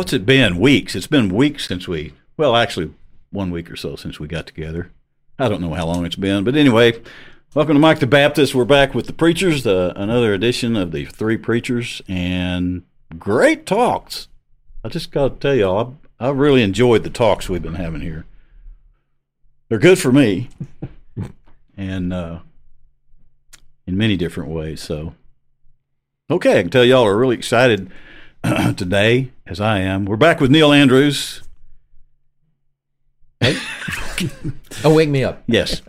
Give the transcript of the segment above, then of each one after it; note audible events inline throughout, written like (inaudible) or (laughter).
What's it been? Weeks. It's been weeks since we, well, actually, one week or so since we got together. I don't know how long it's been, but anyway, welcome to Mike the Baptist. We're back with the preachers, the, another edition of the three preachers, and great talks. I just got to tell y'all, I, I really enjoyed the talks we've been having here. They're good for me, (laughs) and uh, in many different ways. So, okay, I can tell y'all are really excited (clears throat) today, as I am. We're back with Neil Andrews. Hey. (laughs) oh, wake me up. Yes,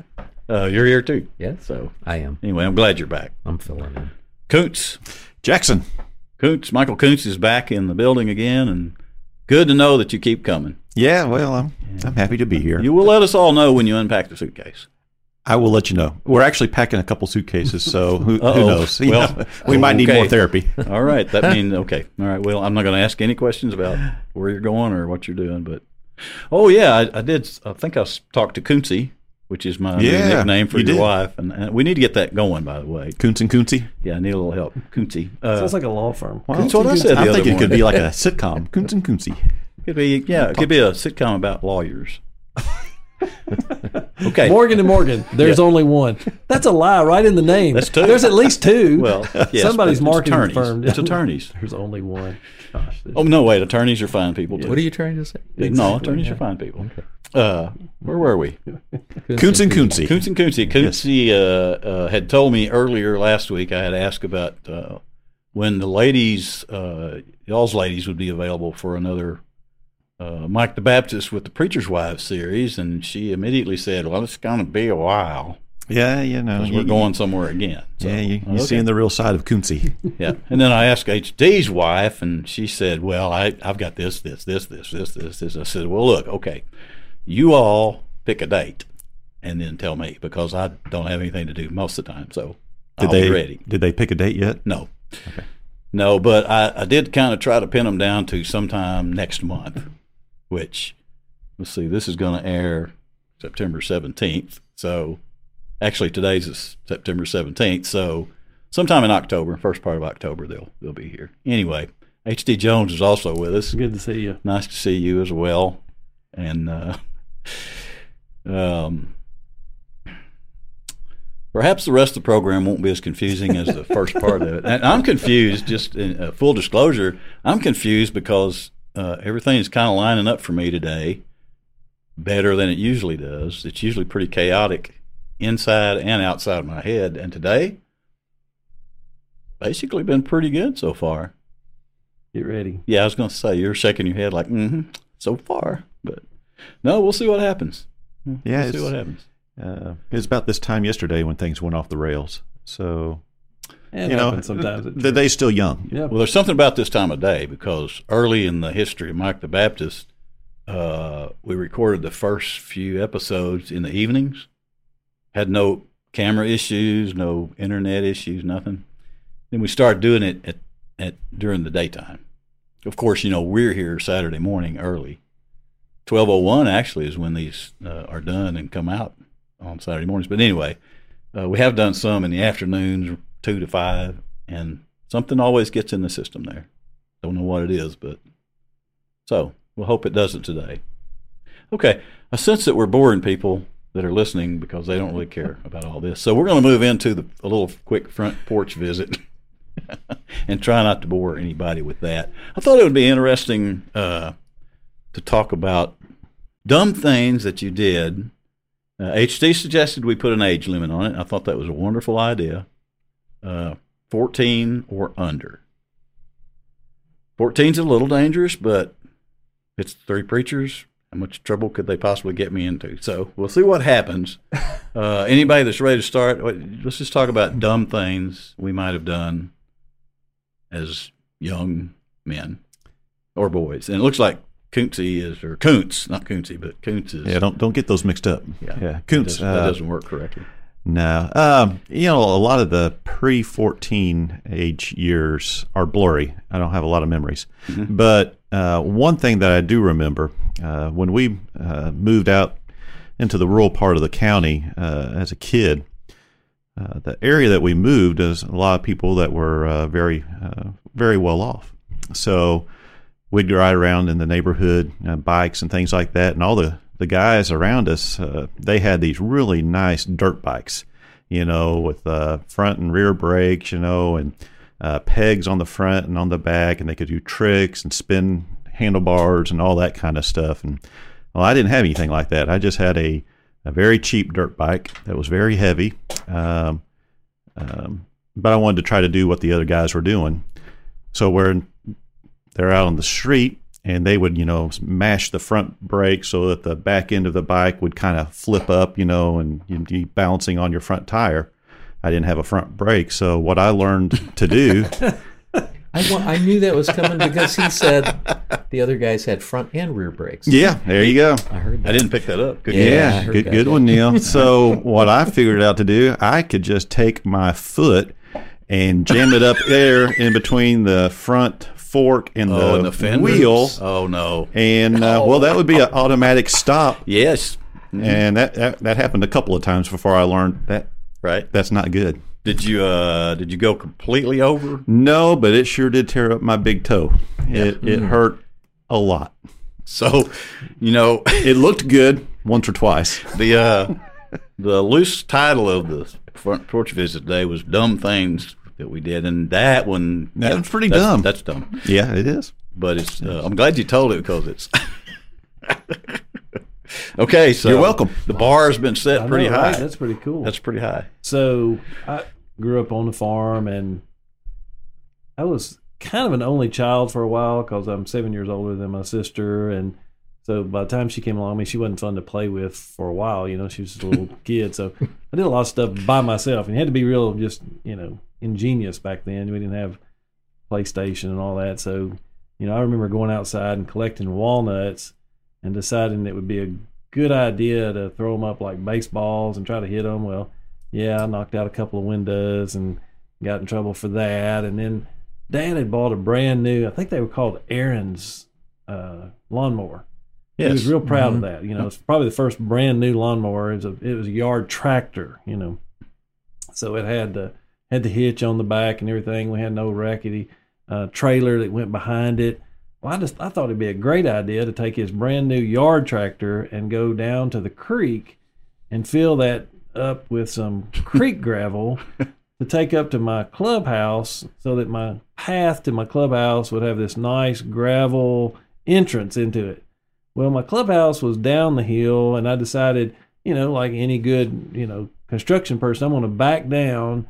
uh, you're here too. Yeah, So, I am. anyway, I'm glad you're back. I'm filling in. Koontz, Jackson. Koontz, Michael Koontz is back in the building again, and good to know that you keep coming. Yeah, well, I'm I'm happy to be here. You will let us all know when you unpack the suitcase. I will let you know. We're actually packing a couple suitcases, so (laughs) who, who knows? You Well, know, we might need more therapy. (laughs) All right, that means (laughs) okay. All right, well, I'm not going to ask any questions about where you're going or what you're doing, but oh yeah, I, I did. I think I s- talked to Koontzy, which is my new Yeah, nickname for you your did. wife, and, and we need to get that going. By the way, Coons and Coonsy. yeah, I need a little help. Koontzy, uh, Sounds like a law firm. Well, That's what I said the I'm other thinking it could be like a sitcom. Coons and Coonsy. could be yeah, it could be a sitcom about lawyers. (laughs) okay, Morgan and Morgan. There's Yeah. only one. That's a lie, right in the name. That's two. There's at least two. (laughs) well, yes, somebody's but it's marketing attorneys. firm. It's attorneys. (laughs) There's only one. Gosh, this- Oh no, wait, attorneys are fine people too. What are you trying to say? No, attorneys yeah. are fine people. Uh, where were we? Coons and Coonsy. Koontz and Koontzy. Koontzy uh, uh, had told me earlier last week. I had asked about uh, when the ladies, uh, y'all's ladies, would be available for another uh, Mike the Baptist with the Preacher's Wives series, and she immediately said, "Well, it's going to be a while Yeah, you know, we're going somewhere again." So, Yeah, you, you're okay. seeing the real side of Coonsy. (laughs) Yeah, and then I asked HD's wife, and she said, "Well, I I've got this, this, this, this, this, this, this." I said, "Well, look, okay, you all pick a date, and then tell me because I don't have anything to do most of the time, so Did I'll they be ready." Did they pick a date yet? No, no, but I, I did kind of try to pin them down to sometime next month, which let's see, this is going to air September seventeenth, so actually today's is September seventeenth, so sometime in October, first part of October, they'll they'll be here. Anyway, HD Jones is also with us. Good to see you. Nice to see you as well, and uh, um. Perhaps the rest of the program won't be as confusing as the first part of it. (laughs) And I'm confused, just in uh, full disclosure, I'm confused because uh, everything is kind of lining up for me today better than it usually does. It's usually pretty chaotic inside and outside of my head. And today, basically been pretty good so far. Get ready. Yeah, I was going to say, you're shaking your head like, mm-hmm, so far. But no, we'll see what happens. Yeah, We'll see what happens. Uh, it was about this time yesterday when things went off the rails. So It you know, sometimes. the day's still young. yeah. Well, there's something about this time of day because early in the history of Mike the Baptist, uh, we recorded the first few episodes in the evenings. Had no camera issues, no internet issues, nothing. Then we started doing it at, at during the daytime. Of course, you know we're here Saturday morning early. Twelve oh one actually is when these uh, are done and come out on Saturday mornings. But anyway, uh, we have done some in the afternoons, two to five, and something always gets in the system there. Don't know what it is, but so we'll hope it doesn't today. Okay, I sense that we're boring people that are listening because they don't really care about all this. So we're going to move into the, a little quick front porch visit (laughs) and try not to bore anybody with that. I thought it would be interesting uh, to talk about dumb things that you did. Uh, HD suggested we put an age limit on it. I thought that was a wonderful idea. Uh, 14 or under. 14's a little dangerous, but it's three preachers. How much trouble could they possibly get me into? So we'll see what happens. (laughs) Uh, anybody that's ready to start, let's just talk about dumb things we might have done as young men or boys. And it looks like Koontzy is, or Koontz, not Koontzy, but Koontz is. Yeah, don't don't get those mixed up. Yeah. yeah. that, doesn't, that uh, doesn't work correctly. No. Um, you know, a lot of the pre 14 age years are blurry. I don't have a lot of memories. But uh, one thing that I do remember uh, when we uh, moved out into the rural part of the county uh, as a kid, uh, the area that we moved is a lot of people that were uh, very, uh, very well off. So we'd ride around in the neighborhood, uh, bikes and things like that, and all the the guys around us, uh, they had these really nice dirt bikes, you know, with uh, front and rear brakes, you know, and uh, pegs on the front and on the back, and they could do tricks and spin handlebars and all that kind of stuff. And well, I didn't have anything like that. I just had a a very cheap dirt bike that was very heavy. Um, um, but I wanted to try to do what the other guys were doing. So we're they're out on the street and they would, you know, mash the front brake so that the back end of the bike would kind of flip up, you know, and you'd be bouncing on your front tire. I didn't have a front brake, so what I learned to do, (laughs) I, wa- I knew that was coming because he said the other guys had front and rear brakes. yeah, there you go. I heard that. I didn't pick that up. Good Yeah, Yeah, good, that. good one, Neil. So what I figured out to do, I could just take my foot and jam it up there in between the front fork and Oh, the, and the wheel, Oh no. and uh, well, that would be an automatic stop. Yes. And that, that that happened a couple of times before I learned that Right. that's not good. Did you uh did you go completely over? No, but it sure did tear up my big toe. It it hurt a lot. So, you know, (laughs) It looked good once or twice. the uh the loose title of the front porch visit today was dumb things that we did and that one That was pretty that's- dumb. That's dumb. Yeah, it is. But it's uh, I'm glad you told it because it's (laughs) Okay, so You're welcome. The bar has been set I pretty know, high. right? That's pretty cool. That's pretty high. So I grew up on the farm, and I was kind of an only child for a while because I'm seven years older than my sister, and so by the time she came along, I mean, she wasn't fun to play with for a while. You know, she was a little (laughs) kid, so I did a lot of stuff by myself, and you had to be real, just you know, ingenious back then. We didn't have PlayStation and all that, so you know, I remember going outside and collecting walnuts and deciding it would be a good idea to throw them up like baseballs and try to hit them. Well, yeah, I knocked out a couple of windows and got in trouble for that. And then Dad had bought a brand new, I think they were called Ariens uh, lawnmower. He was real proud of that. You know, it's probably the first brand new lawnmower. It was a, it was a yard tractor. You know, so it had the had the hitch on the back and everything. We had no rackety uh, trailer that went behind it. Well, I just I thought it'd be a great idea to take his brand new yard tractor and go down to the creek and fill that up with some creek (laughs) gravel to take up to my clubhouse so that my path to my clubhouse would have this nice gravel entrance into it. Well, my clubhouse was down the hill, and I decided, you know, like any good, you know, construction person, I'm going to back down,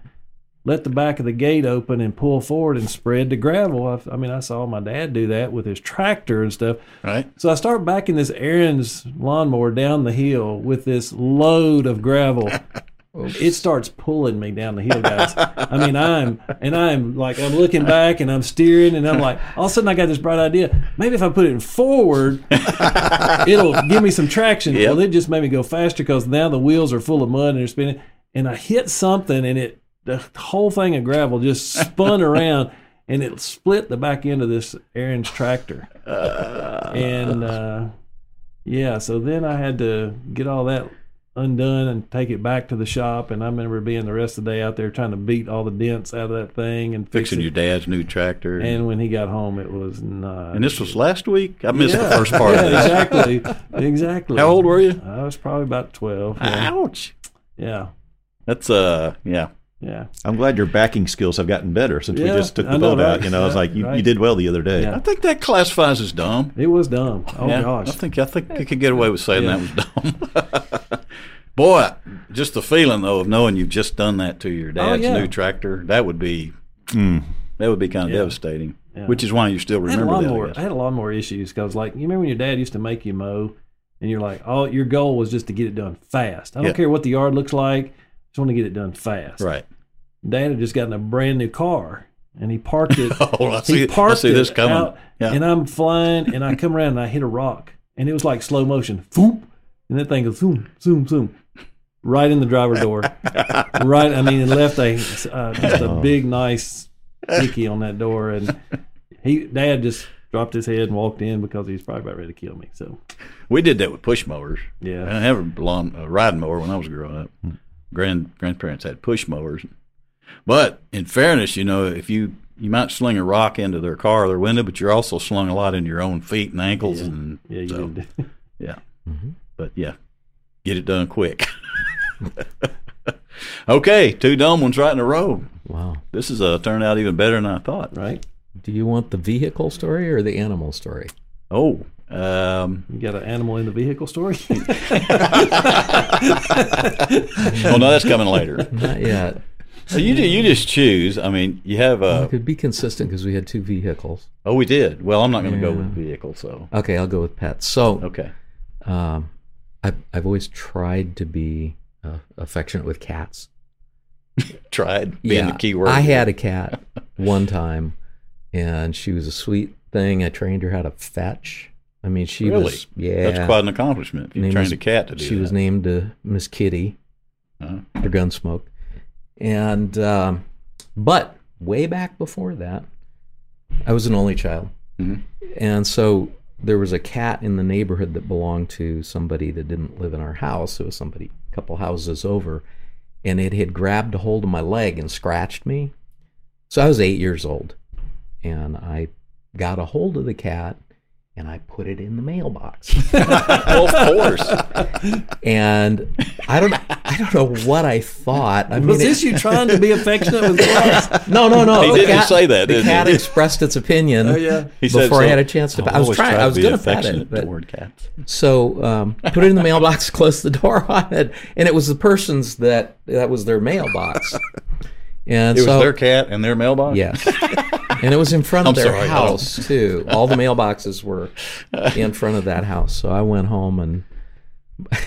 let the back of the gate open, and pull forward and spread the gravel. I, I mean, I saw my dad do that with his tractor and stuff. Right? So I start backing this Ariens lawnmower down the hill with this load of gravel. (laughs) it starts pulling me down the hill, guys. I mean, I'm and I'm like I'm looking back and I'm steering and I'm like, all of a sudden I got this bright idea. Maybe if I put it in forward, it'll give me some traction. Yep. Well, it just made me go faster because now the wheels are full of mud and they're spinning. And I hit something and it the whole thing of gravel just spun around and it split the back end of this Ariens tractor. and uh, yeah, so then I had to get all that undone and take it back to the shop. And I remember being the rest of the day out there trying to beat all the dents out of that thing and Fixing your dad's new tractor. And when he got home, it was not. And this was last week. I missed Yeah. the first part (laughs) yeah, exactly, exactly. How old were you? I was probably about twelve. Yeah, Ouch. yeah, That's uh, yeah. Yeah. I'm glad your backing skills have gotten better since we just took the know, boat out. You know, I was like you, you did well the other day. Yeah. I think that classifies as dumb. It was dumb. Oh yeah, gosh. I think I think you could get away with saying Yeah. that was dumb. (laughs) Boy, just the feeling though of knowing you've just done that to your dad's Oh, yeah. new tractor, that would be Mm. that would be kind of Yeah. devastating. Yeah. Which is why you still I had a remember lot that. I more. guess. I had a lot more issues because, like, you remember when your dad used to make you mow, and you're like, oh, your goal was just to get it done fast. I don't Yeah. care what the yard looks like, just want to get it done fast. Right. Dad had just gotten a brand new car, and he parked it. (laughs) Oh, I see. he I parked see this coming. out, Yeah. and I'm flying, and I come around and I hit a rock, and it was like slow motion, Foop, and that thing goes zoom, zoom, zoom, right in the driver door, (laughs) right. I mean, it left a uh, just a big nice sticky on that door, and he Dad just dropped his head and walked in because he's probably about ready to kill me. So We did that with push mowers. I yeah, didn't have a lawn a riding mower when I was growing up. Grand grandparents had push mowers, but in fairness, you know, if you you might sling a rock into their car or their window, but you're also slung a lot into your own feet and ankles, Yeah. and Yeah, you so, yeah. (laughs) Mhm. But yeah, get it done quick. (laughs) okay, two dumb ones right in a row. Wow. This is uh, turned out even better than I thought. right? Do you want the vehicle story or the animal story? Oh, um, You got an animal in the vehicle story? (laughs) oh no, that's coming later. Not yet. So you ju- you just choose. I mean, you have Well, a. it could be consistent because we had two vehicles. Oh, we did. Well, I'm not going to go with vehicle. So Okay, I'll go with pets. So, okay. um, I've I've always tried to be uh, affectionate with cats. (laughs) Tried being the key word. I had a cat one time, and she was a sweet thing. I trained her how to fetch. I mean, she Really? was yeah. That's quite an accomplishment. If you trained was- a cat to do she that. was named uh, Miss Kitty Uh-huh. for Gunsmoke, and um, but way back before that, I was an only child, Mhm. and so there was a cat in the neighborhood that belonged to somebody that didn't live in our house. It was somebody a couple houses over, and it had grabbed a hold of my leg and scratched me. So I was eight years old, and I got a hold of the cat and I put it in the mailbox. well, (laughs) of course. and I don't I don't know what I thought. I mean, Was it- this you trying to be affectionate with cats? (laughs) no, no, no. He the didn't cat- say that, The didn't cat he? expressed its opinion Oh, yeah. He said before I had a chance to. I've I was trying. I was be going to pet affectionate it, but toward cats. so um, put it in the mailbox, (laughs) closed the door on it, and it was the person's that that was their mailbox. And It was their cat and their mailbox. Yes. And it was in front of their sorry, house too. All the mailboxes were in front of that house. So I went home and (laughs)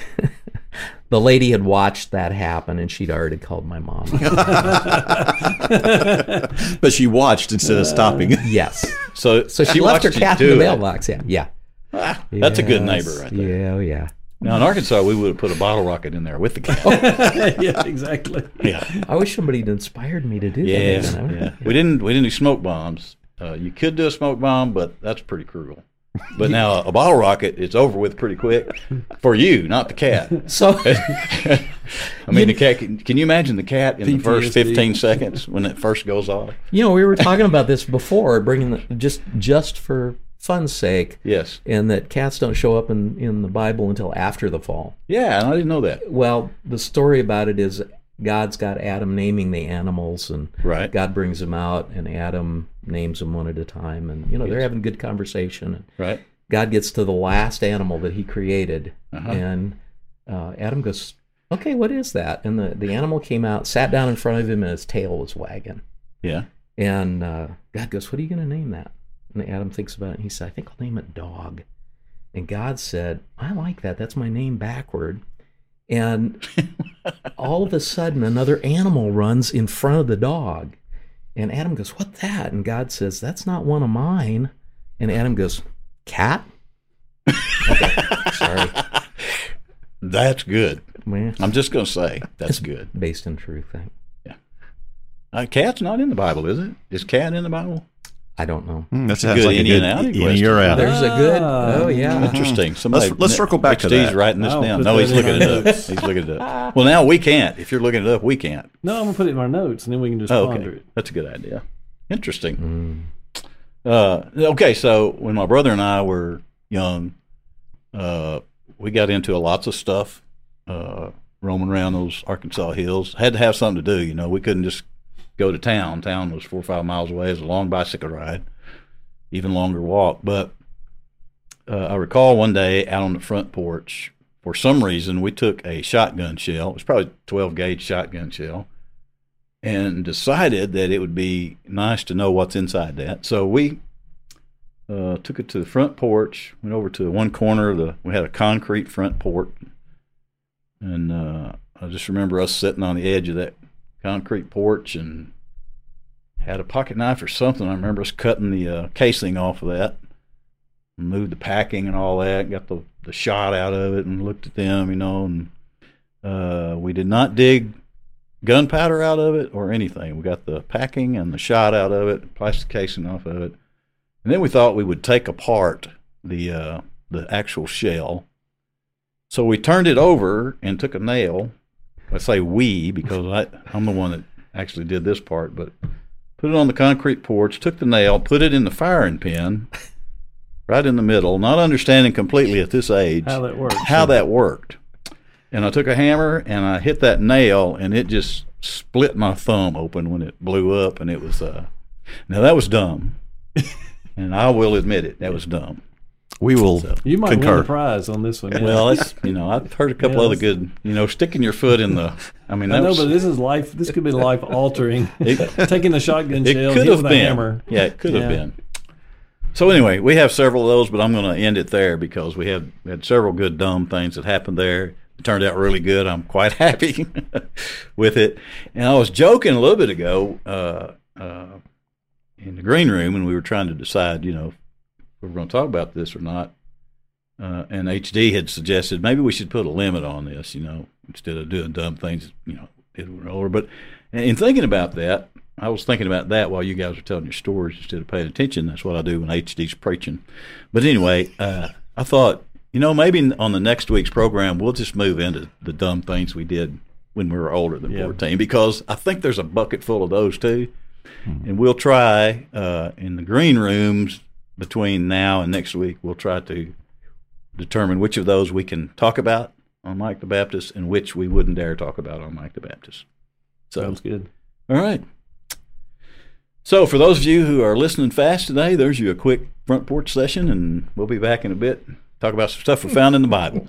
the lady had watched that happen and she'd already called my mom. (laughs) But she watched instead of stopping. yes. So, So she, left her cat in the it. mailbox. Yeah. Yeah. Ah, That's a good neighbor right there. Yeah, oh yeah. Now in Arkansas, we would have put a bottle rocket in there with the cat. (laughs) yeah, exactly. yeah, I wish somebody had inspired me to do yeah, that. you yeah. We didn't we didn't do smoke bombs. Uh, you could do a smoke bomb, but that's pretty cruel. But now a bottle rocket, it's over with pretty quick for you, not the cat. (laughs) (laughs) So I mean, the cat. Can, can you imagine the cat in the first fifteen seconds when it first goes off? you know, we were talking about this before, bringing the, just just for fun's sake, Yes. and that cats don't show up in in the Bible until after the fall. Yeah, and I didn't know that. Well, the story about it is God's got Adam naming the animals, and Right. God brings them out, and Adam names them one at a time, and you know they're having good conversation. Right. God gets to the last animal that He created, Uh-huh. and uh, Adam goes, "Okay, what is that?" And the the animal came out, sat down in front of him, and his tail was wagging. Yeah. And uh, God goes, What are you going to name that? And Adam thinks about it and he said, I think I'll name it dog. And God said, I like that. That's my name backward. And (laughs) all of a sudden, another animal runs in front of the dog. And Adam goes, What that? And God says, That's not one of mine. And Adam goes, Cat? Okay, sorry. (laughs) That's good. I'm just going to say that's good. based in truth. I, Uh, cat's not in the Bible, is it? Is cat in the Bible? I don't know. That's that a sounds good like in a good and out in question. or out. There's a good, oh, yeah. Interesting. Somebody, let's let's circle back to Steve's that. writing this I'll down. No, he's looking our it up. He's looking it up. (laughs) Well, now we can't. If you're looking it up, we can't. No, I'm gonna put it in our notes, and then we can just Oh, ponder it. That's a good idea. Interesting. Mm. Uh, okay, so when my brother and I were young, uh, we got into lots of stuff, uh, roaming around those Arkansas hills. Had to have something to do, you know. We couldn't just go to town. Town was four or five miles away. It was a long bicycle ride, even longer walk. But uh, I recall one day out on the front porch, for some reason, we took a shotgun shell. It was probably a 12 gauge shotgun shell and decided that it would be nice to know what's inside that. So we uh, took it to the front porch, went over to one corner of the. We had a concrete front porch, and uh, I just remember us sitting on the edge of that concrete porch and had a pocket knife or something. I remember us cutting the uh, casing off of that, moved the packing and all that, got the the shot out of it, and looked at them, you know, and uh, we did not dig gunpowder out of it or anything. We got the packing and the shot out of it, plastic casing off of it, and then we thought we would take apart the uh, the actual shell. So we turned it over and took a nail. I say we because I I'm the one that actually did this part, but put it on the concrete porch, took the nail, put it in the firing pin, right in the middle, not understanding completely at this age How that works. how that worked. And I took a hammer and I hit that nail, and it just split my thumb open when it blew up, and it was uh, now that was dumb, (laughs) and I will admit it, that was dumb. We will You might win concur. the prize on this one. yeah. Well, it's you know I've heard a couple Yeah, other good you know sticking your foot in the. I mean I know, was, but this is life. This could be life altering. (laughs) It- (laughs) Taking a shotgun it shell, could have been. hammer. Yeah, it could have been. So anyway, we have several of those, but I'm going to end it there because we had we had several good dumb things that happened there. It turned out really good. I'm quite (laughs) happy with it. And I was joking a little bit ago uh, uh, in the green room, and we were trying to decide, you know, if we we're going to talk about this or not. Uh, and HD had suggested maybe we should put a limit on this, you know, instead of doing dumb things, you know, it were older. But in thinking about that, I was thinking about that while you guys were telling your stories instead of paying attention. That's what I do when HD's preaching. But anyway, uh, I thought, you know, maybe on the next week's program, we'll just move into the dumb things we did when we were older than Yeah. 14 because I think there's a bucket full of those too. And we'll try uh, in the green rooms between now and next week, we'll try to determine which of those we can talk about on Mike the Baptist and which we wouldn't dare talk about on Mike the Baptist. So, Sounds good. all right. So, for those of you who are listening fast today, there's you a quick front porch session, and we'll be back in a bit. To talk about some stuff we found in the Bible.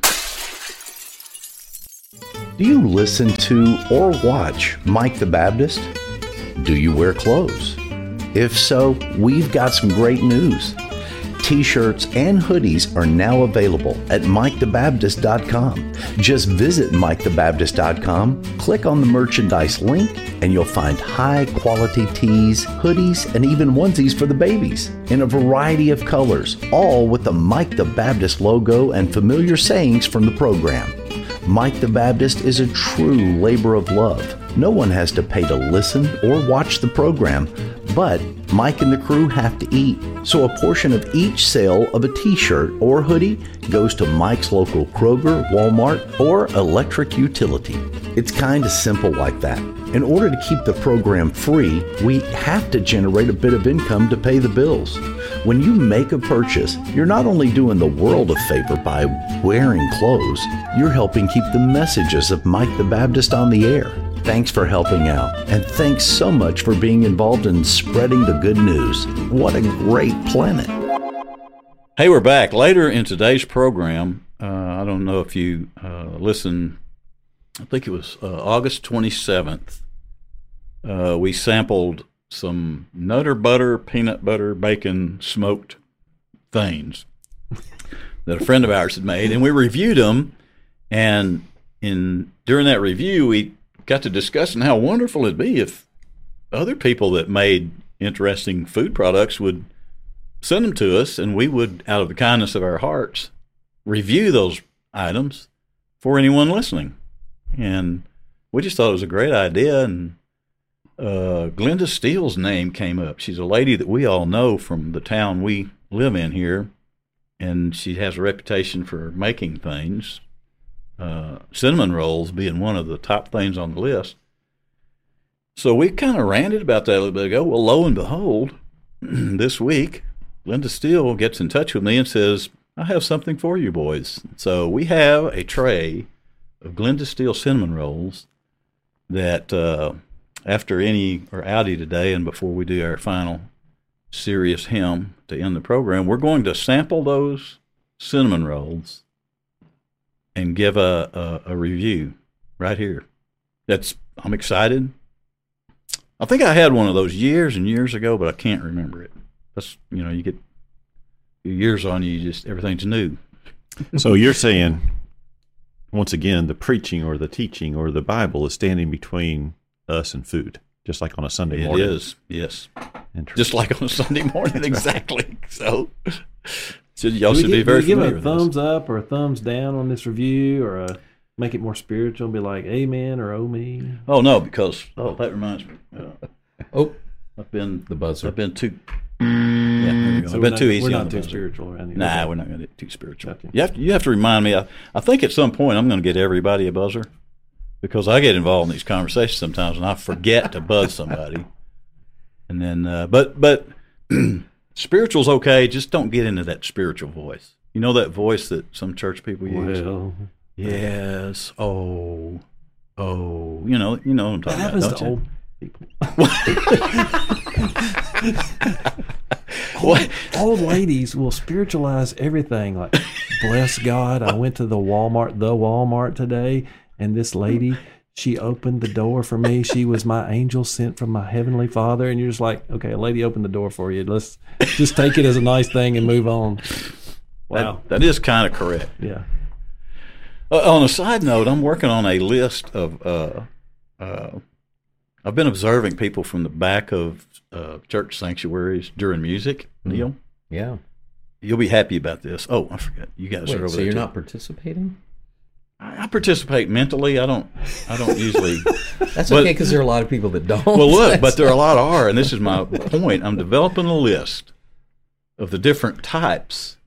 Do you listen to or watch Mike the Baptist? Do you wear clothes? If so, we've got some great news. T shirts and hoodies are now available at MikeTheBaptist.com. Just visit MikeTheBaptist.com, click on the merchandise link, and you'll find high quality tees, hoodies, and even onesies for the babies in a variety of colors, all with the Mike the Baptist logo and familiar sayings from the program. Mike the Baptist is a true labor of love. No one has to pay to listen or watch the program, but Mike and the crew have to eat. So a portion of each sale of a t shirt or hoodie goes to Mike's local Kroger, Walmart, or electric utility. It's kind of simple like that. In order to keep the program free, we have to generate a bit of income to pay the bills. When you make a purchase, you're not only doing the world a favor by wearing clothes, you're helping keep the messages of Mike the Baptist on the air. Thanks for helping out, and thanks so much for being involved in spreading the good news. What a great planet! Hey, we're back. Later in today's program, uh, I don't know if you uh, listen, I think it was uh, August 27th. Uh, we sampled some Nutter Butter, peanut butter, bacon smoked things that a friend of ours had made, and we reviewed them. And in during that review, we got to discussing how wonderful it'd be if other people that made interesting food products would send them to us, and we would, out of the kindness of our hearts, review those items for anyone listening. And we just thought it was a great idea. And uh, Glenda Steele's name came up. She's a lady that we all know from the town we live in here, and she has a reputation for making things. Uh, cinnamon rolls being one of the top things on the list. So we kind of ranted about that a little bit ago. Well, lo and behold, (clears throat) this week, Glenda Steele gets in touch with me and says, I have something for you boys. So we have a tray of Glenda Steele cinnamon rolls that uh, after Inny or Outty today and before we do our final serious hymn to end the program, we're going to sample those cinnamon rolls and give a, a, a review right here. That's I'm excited. I think I had one of those years and years ago, but I can't remember it. That's you know, you get years on you, you just everything's new. (laughs) So you're saying, once again, the preaching or the teaching or the Bible is standing between us and food, just like on a Sunday It morning. is, yes. Just like on a Sunday morning, (laughs) exactly. So, so y'all should gi- be very do we give a with thumbs this. up or a thumbs down on this review, or a, make it more spiritual? and Be like Amen or Oh me. Oh no, because oh that reminds me. Uh, Oh, I've been the buzzer. I've been too. Yeah, we go. So I've been not, too easy. We're on not the too buzzer. spiritual around here. Nah, we're not going to get too spiritual. Gotcha. You have to, you have to remind me. I, I think at some point I'm going to get everybody a buzzer because I get involved in these conversations sometimes and I forget to buzz somebody. (laughs) And then, uh, but but (clears throat) spiritual's okay. Just don't get into that spiritual voice. You know that voice that some church people use. Well, Yes. Oh. Oh. You know. You know what I'm talking happens about. to don't old you? people. (laughs) What? old ladies will spiritualize everything. Like, bless God, I went to the Walmart, the Walmart today, and this lady, she opened the door for me. She was my angel sent from my heavenly Father. And you're just like, okay, a lady opened the door for you. Let's just take it as a nice thing and move on. Wow. That, that is kind of correct. yeah. Uh, on a side note, I'm working on a list of. Uh, uh, I've been observing people from the back of uh, church sanctuaries during music. Neil, Yeah. you'll be happy about this. Oh, I forgot. You guys are Wait, over so there. you're too. not participating? I participate mentally. I don't. I don't usually. (laughs) That's But- okay because there are a lot of people that don't. well, look, but there are a lot of are, and this is my point. I'm developing a list of the different types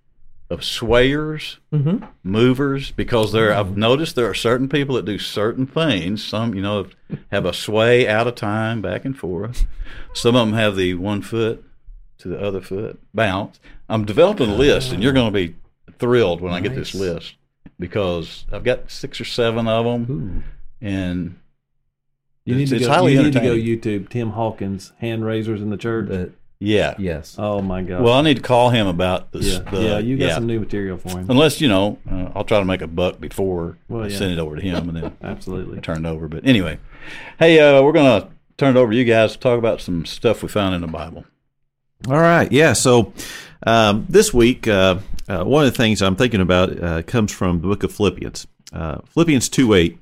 of swayers, hmm movers, because there. I've noticed there are certain people that do certain things. Some, you know, have a sway out of time, back and forth. Some of them have the one foot to the other foot bounce. I'm developing a list, and you're going to be thrilled when I get this list because I've got six or seven of them, Ooh. and You need, It's- to it's go, highly you need to go. YouTube Tim Hawkins hand raisers in the church. But yeah. yes. oh my God! Well, I need to call him about this. yeah, the, yeah, you got some new material for him. Unless you know, uh, I'll try to make a buck before Well, I yeah. send it over to him, and then (laughs) Absolutely. turn it over. But anyway, hey, uh, we're gonna turn it over to you guys to talk about some stuff we found in the Bible. All right, yeah. So um, this week, uh, uh, one of the things I'm thinking about uh, comes from the book of Philippians. Uh, Philippians two eight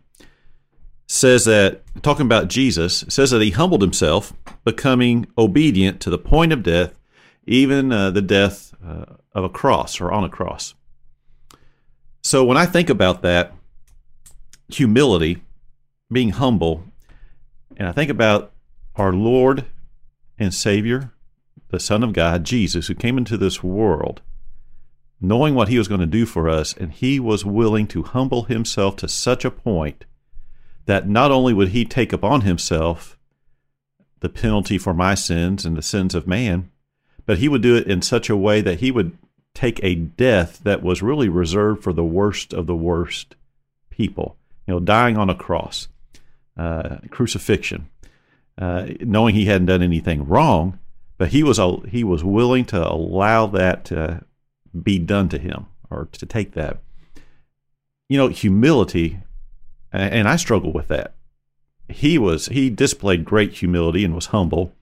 says that talking about Jesus says that he humbled himself, becoming obedient to the point of death, even uh, the death uh, of a cross or on a cross. So when I think about that, humility, being humble, and I think about our Lord and Savior, the Son of God, Jesus, who came into this world knowing what he was going to do for us, and he was willing to humble himself to such a point that not only would he take upon himself the penalty for my sins and the sins of man, but he would do it in such a way that he would take a death that was really reserved for the worst of the worst people. You know, dying on a cross, uh, crucifixion, uh, knowing he hadn't done anything wrong, but he was he was willing to allow that to be done to him or to take that. You know, humility, and I struggle with that. He was he displayed great humility and was humble,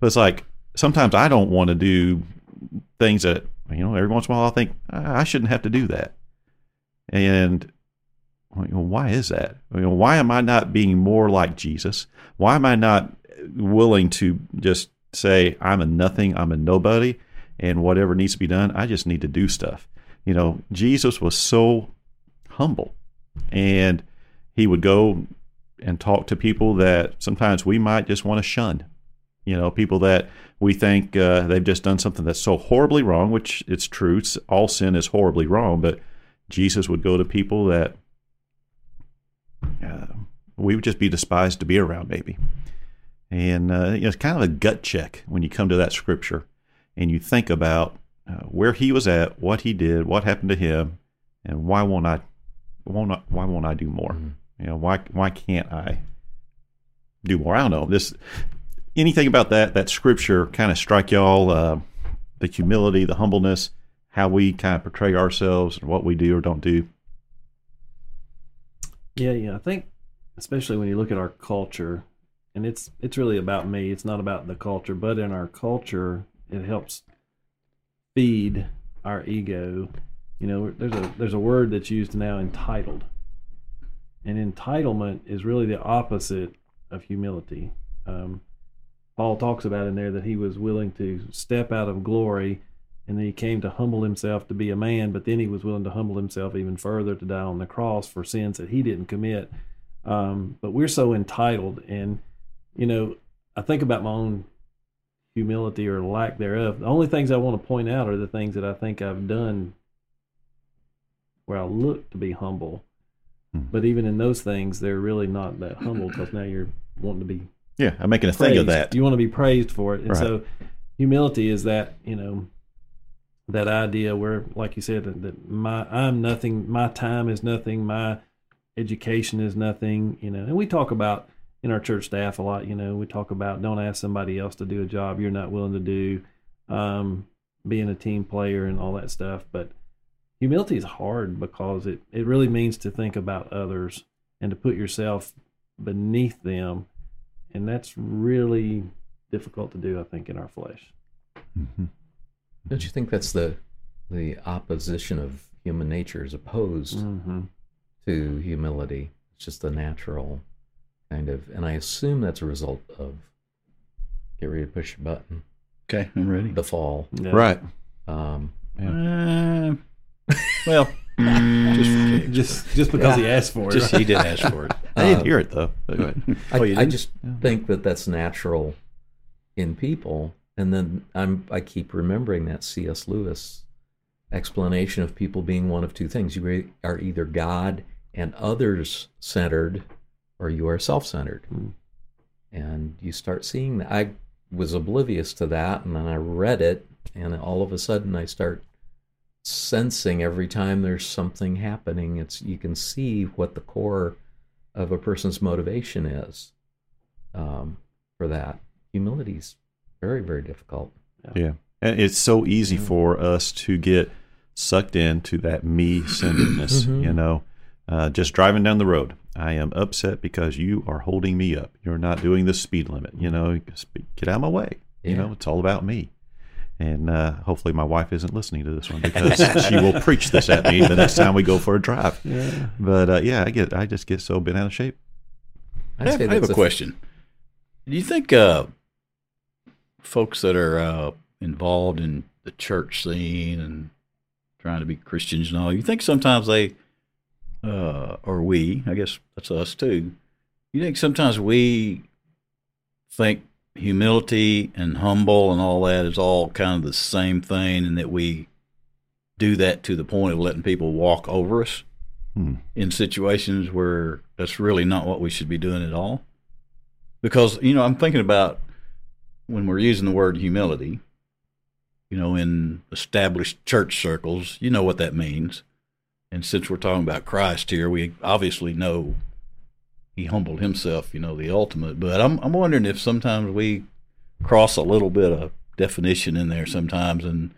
but it's like sometimes I don't want to do things that you know every once in a while I think "Ah, I shouldn't have to do that, and why is that? You know, why am I not being more like Jesus? Why am I not willing to just say I'm a nothing, I'm a nobody, and whatever needs to be done, I just need to do stuff. You know, Jesus was so humble, and he would go and talk to people that sometimes we might just want to shun. You know, people that we think uh, they've just done something that's so horribly wrong, which it's true. All sin is horribly wrong, but Jesus would go to people that uh, we would just be despised to be around, maybe. And uh, you know, it's kind of a gut check when you come to that scripture and you think about uh, where he was at, what he did, what happened to him, and why won't I, won't I, why won't I do more? You know, why why can't I do more? I don't know. This anything about that that scripture kind of strike y'all uh, the humility, the humbleness, how we kind of portray ourselves and what we do or don't do. Yeah, yeah. I think especially when you look at our culture, and it's it's really about me. It's not about the culture, but in our culture, it helps feed our ego. You know, there's a there's a word that's used now, entitled, and entitlement is really the opposite of humility. Um, Paul talks about in there that he was willing to step out of glory and then he came to humble himself to be a man, but then he was willing to humble himself even further to die on the cross for sins that he didn't commit. Um, but we're so entitled, and you know, I think about my own humility or lack thereof. The only things I want to point out are the things that I think I've done where I look to be humble. Hmm. But even in those things, they're really not that humble because now you're wanting to be Yeah, I'm making a thing of praised. that. You want to be praised for it. And Right. so humility is that, you know, that idea where, like you said, that, that my I'm nothing, my time is nothing, my education is nothing, you know. And we talk about in our church staff a lot, you know, we talk about don't ask somebody else to do a job you're not willing to do, um, being a team player and all that stuff. But humility is hard because it, it really means to think about others and to put yourself beneath them and that's really difficult to do i think in our flesh Mhm. Don't you think that's the the opposition of human nature is opposed mm-hmm. to humility? It's just the natural kind of, and I assume that's a result of get ready to push your button, Okay, I'm ready. the fall. yeah. Right. Um, Uh, (laughs) well, just just just because he asked for it Just he didn't ask for it. (laughs) I didn't Uh, hear it though. But. (laughs) I, Oh, you I didn't? just Yeah. think that that's natural in people, and then I'm I keep remembering that C.S. Lewis explanation of people being one of two things: you are either God and others centered, or you are self centered. Hmm. And you start seeing that. I was oblivious to that, and then I read it, and all of a sudden I start sensing every time there's something happening. It's you can see what the core of a person's motivation is um, for that. Humility's very, very difficult. Yeah. And it's so easy for us to get sucked into that me centeredness, Mhm. you know. Uh, just driving down the road, I am upset because you are holding me up. You're not doing the speed limit, you know. Get out of my way. You know, it's all about me. And uh, hopefully, my wife isn't listening to this one because (laughs) she will preach this at me the next time we go for a drive. yeah But uh, yeah, I get, I just get so bent out of shape. I have, I have that's a question. Do you think uh, folks that are uh, involved in the church scene and trying to be Christians and all, you think sometimes they, uh, or we, I guess that's us too, you think sometimes we think humility and humble and all that is all kind of the same thing and that we do that to the point of letting people walk over us Hmm. in situations where that's really not what we should be doing at all. Because, you know, I'm thinking about when we're using the word humility, you know, in established church circles, you know what that means. And since we're talking about Christ here, we obviously know he humbled himself, you know, the ultimate. But I'm I'm wondering if sometimes we cross a little bit of definition in there sometimes and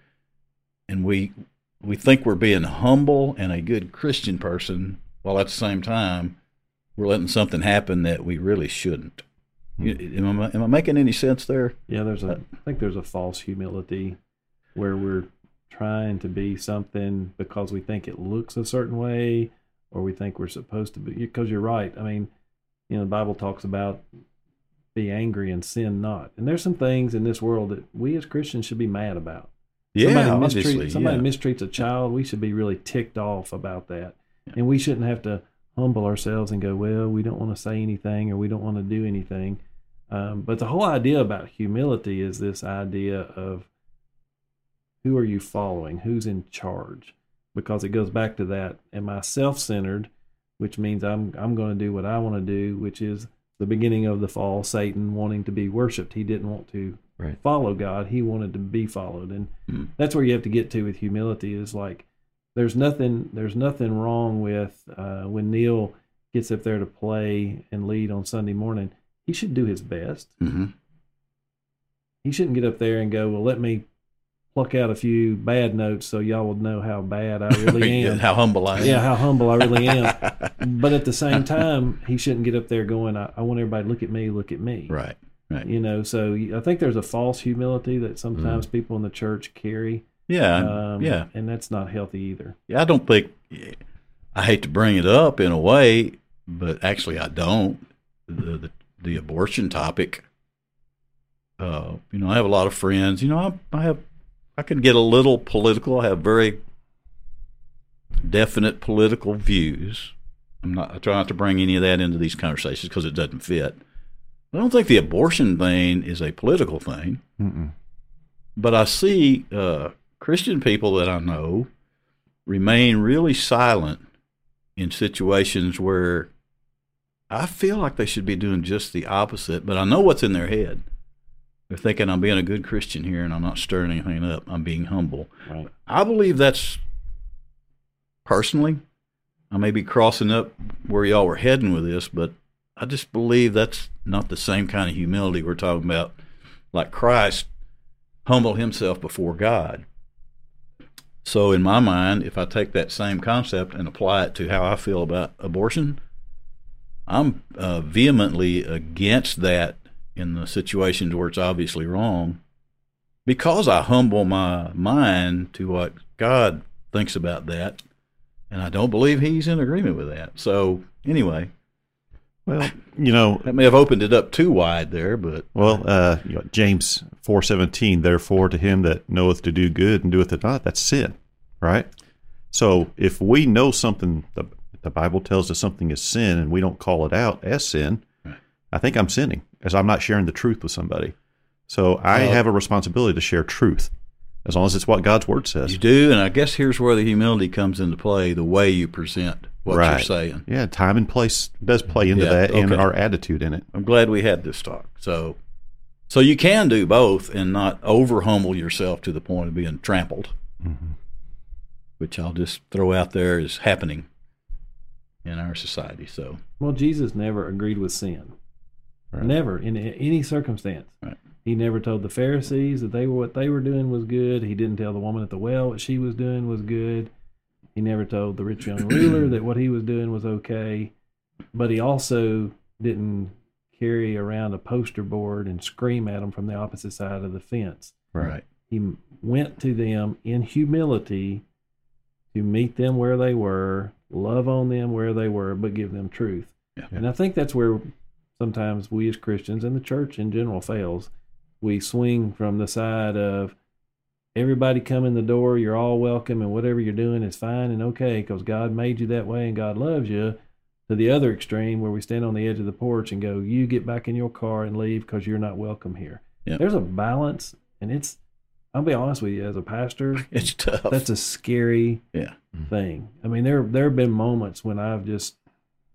and we we think we're being humble and a good Christian person, while at the same time we're letting something happen that we really shouldn't. Hmm. You- Am I, am I making any sense there? yeah there's a i think there's a false humility where we're trying to be something because we think it looks a certain way or we think we're supposed to be because you're right i mean you know the bible talks about be angry and sin not and there's some things in this world that we as christians should be mad about somebody, mistreat, somebody yeah. mistreats a child, we should be really ticked off about that. Yeah. And we shouldn't have to humble ourselves and go, well, we don't want to say anything or we don't want to do anything. Um, but the whole idea about humility is this idea of who are you following? Who's in charge? Because it goes back to that. Am I self centered, which means I'm I'm going to do what I want to do, which is the beginning of the fall, Satan wanting to be worshipped. He didn't want to Right. follow God. He wanted to be followed. And Hmm. that's where you have to get to with humility is like there's nothing there's nothing wrong with uh, when Neil gets up there to play and lead on Sunday morning. He should do his best. hmm He shouldn't get up there and go, well, let me pluck out a few bad notes so y'all will know how bad I really (laughs) am. How humble I am. yeah, how humble I really am. (laughs) But at the same time, he shouldn't get up there going, I, I want everybody to look at me, look at me. right. Right. You know, so I think there's a false humility that sometimes people in the church carry. Yeah. Um, yeah. And that's not healthy either. Yeah, I don't think I hate to bring it up in a way, but actually I don't. The the, the abortion topic. Uh, you know, I have a lot of friends. You know, I, I have I can get a little political. I have very definite political views. I'm not I try not to bring any of that into these conversations because it doesn't fit. I don't think the abortion thing is a political thing Mm-mm. but I see uh, Christian people that I know remain really silent in situations where I feel like they should be doing just the opposite, but I know what's in their head. They're thinking I'm being a good Christian here and I'm not stirring anything up. I'm being humble. Right. I believe that's personally. I may be crossing up where y'all were heading with this, but I just believe that's not the same kind of humility we're talking about. Like Christ humbled himself before God. So, in my mind, if I take that same concept and apply it to how I feel about abortion, I'm uh, vehemently against that in the situations where it's obviously wrong because I humble my mind to what God thinks about that. And I don't believe he's in agreement with that. So, anyway, Well, you know, that may have opened it up too wide there, but well, uh, you know, James four seventeen. Therefore, to him that knoweth to do good and doeth it not, that's sin, right? So, if we know something, the the Bible tells us something is sin, and we don't call it out as sin. I think I'm sinning, as I'm not sharing the truth with somebody. So, I Well- have a responsibility to share truth, as long as it's what God's word says. you do. And I guess here's where the humility comes into play the way you present what you're saying. Yeah, time and place does play into Yeah, that, and our attitude in it. I'm glad we had this talk. So, so you can do both and not over humble yourself to the point of being trampled, mm-hmm. which I'll just throw out there is happening in our society. So, Well, Jesus never agreed with sin. Right. Never in any circumstance. Right. He never told the Pharisees that they were what they were doing was good. He didn't tell the woman at the well what she was doing was good. He never told the rich young (coughs) ruler that what he was doing was okay. But he also didn't carry around a poster board and scream at them from the opposite side of the fence. right. He went to them in humility to meet them where they were, love on them where they were, but give them truth. Yeah. And I think that's where sometimes we as Christians and the church in general fails. We swing from the side of everybody come in the door, you're all welcome, and whatever you're doing is fine and okay because God made you that way and God loves you. To the other extreme where we stand on the edge of the porch and go, you get back in your car and leave because you're not welcome here. Yep. There's a balance, and it's, I'll be honest with you, as a pastor, (laughs) It's tough. that's a scary yeah. Mm-hmm. thing. I mean, there there have been moments when I've just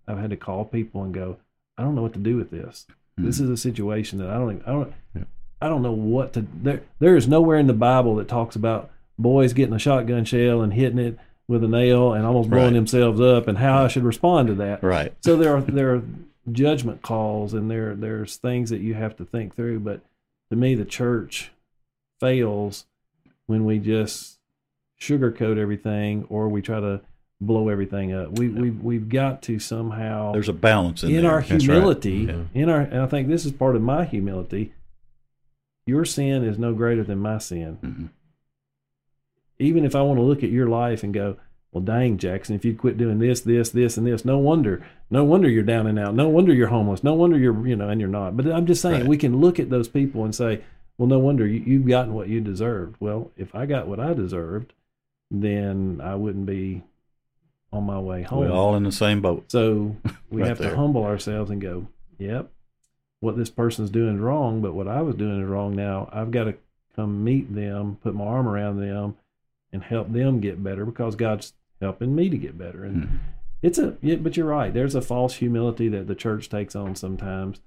I've had to call people and go, I don't know what to do with this. This hmm. is a situation that I don't even, I don't Yeah. I don't know what to there there is nowhere in the Bible that talks about boys getting a shotgun shell and hitting it with a nail and almost blowing Right. themselves up and how I should respond to that. Right. So there are there are judgment calls and there there's things that you have to think through. But to me, the church fails when we just sugarcoat everything or we try to blow everything up. We we we've got to somehow There's a balance in, in our That's right. humility, Yeah. in our and I think this is part of my humility. Your sin is no greater than my sin. Mhm. Even if I want to look at your life and go, well, dang, Jackson, if you quit doing this, this, this, and this, no wonder, no wonder you're down and out. No wonder you're homeless. No wonder you're, you know, and you're not. But I'm just saying, Right. we can look at those people and say, well, no wonder you, you've gotten what you deserved. Well, if I got what I deserved, then I wouldn't be on my way home. We're all in the same boat. So (laughs) we Right have there. to humble ourselves and go, yep, what this person's doing is wrong, but what I was doing is wrong now. I've got to come meet them, put my arm around them, and help them get better because God's helping me to get better. And Mhm. it's a, but you're right. There's a false humility that the church takes on sometimes.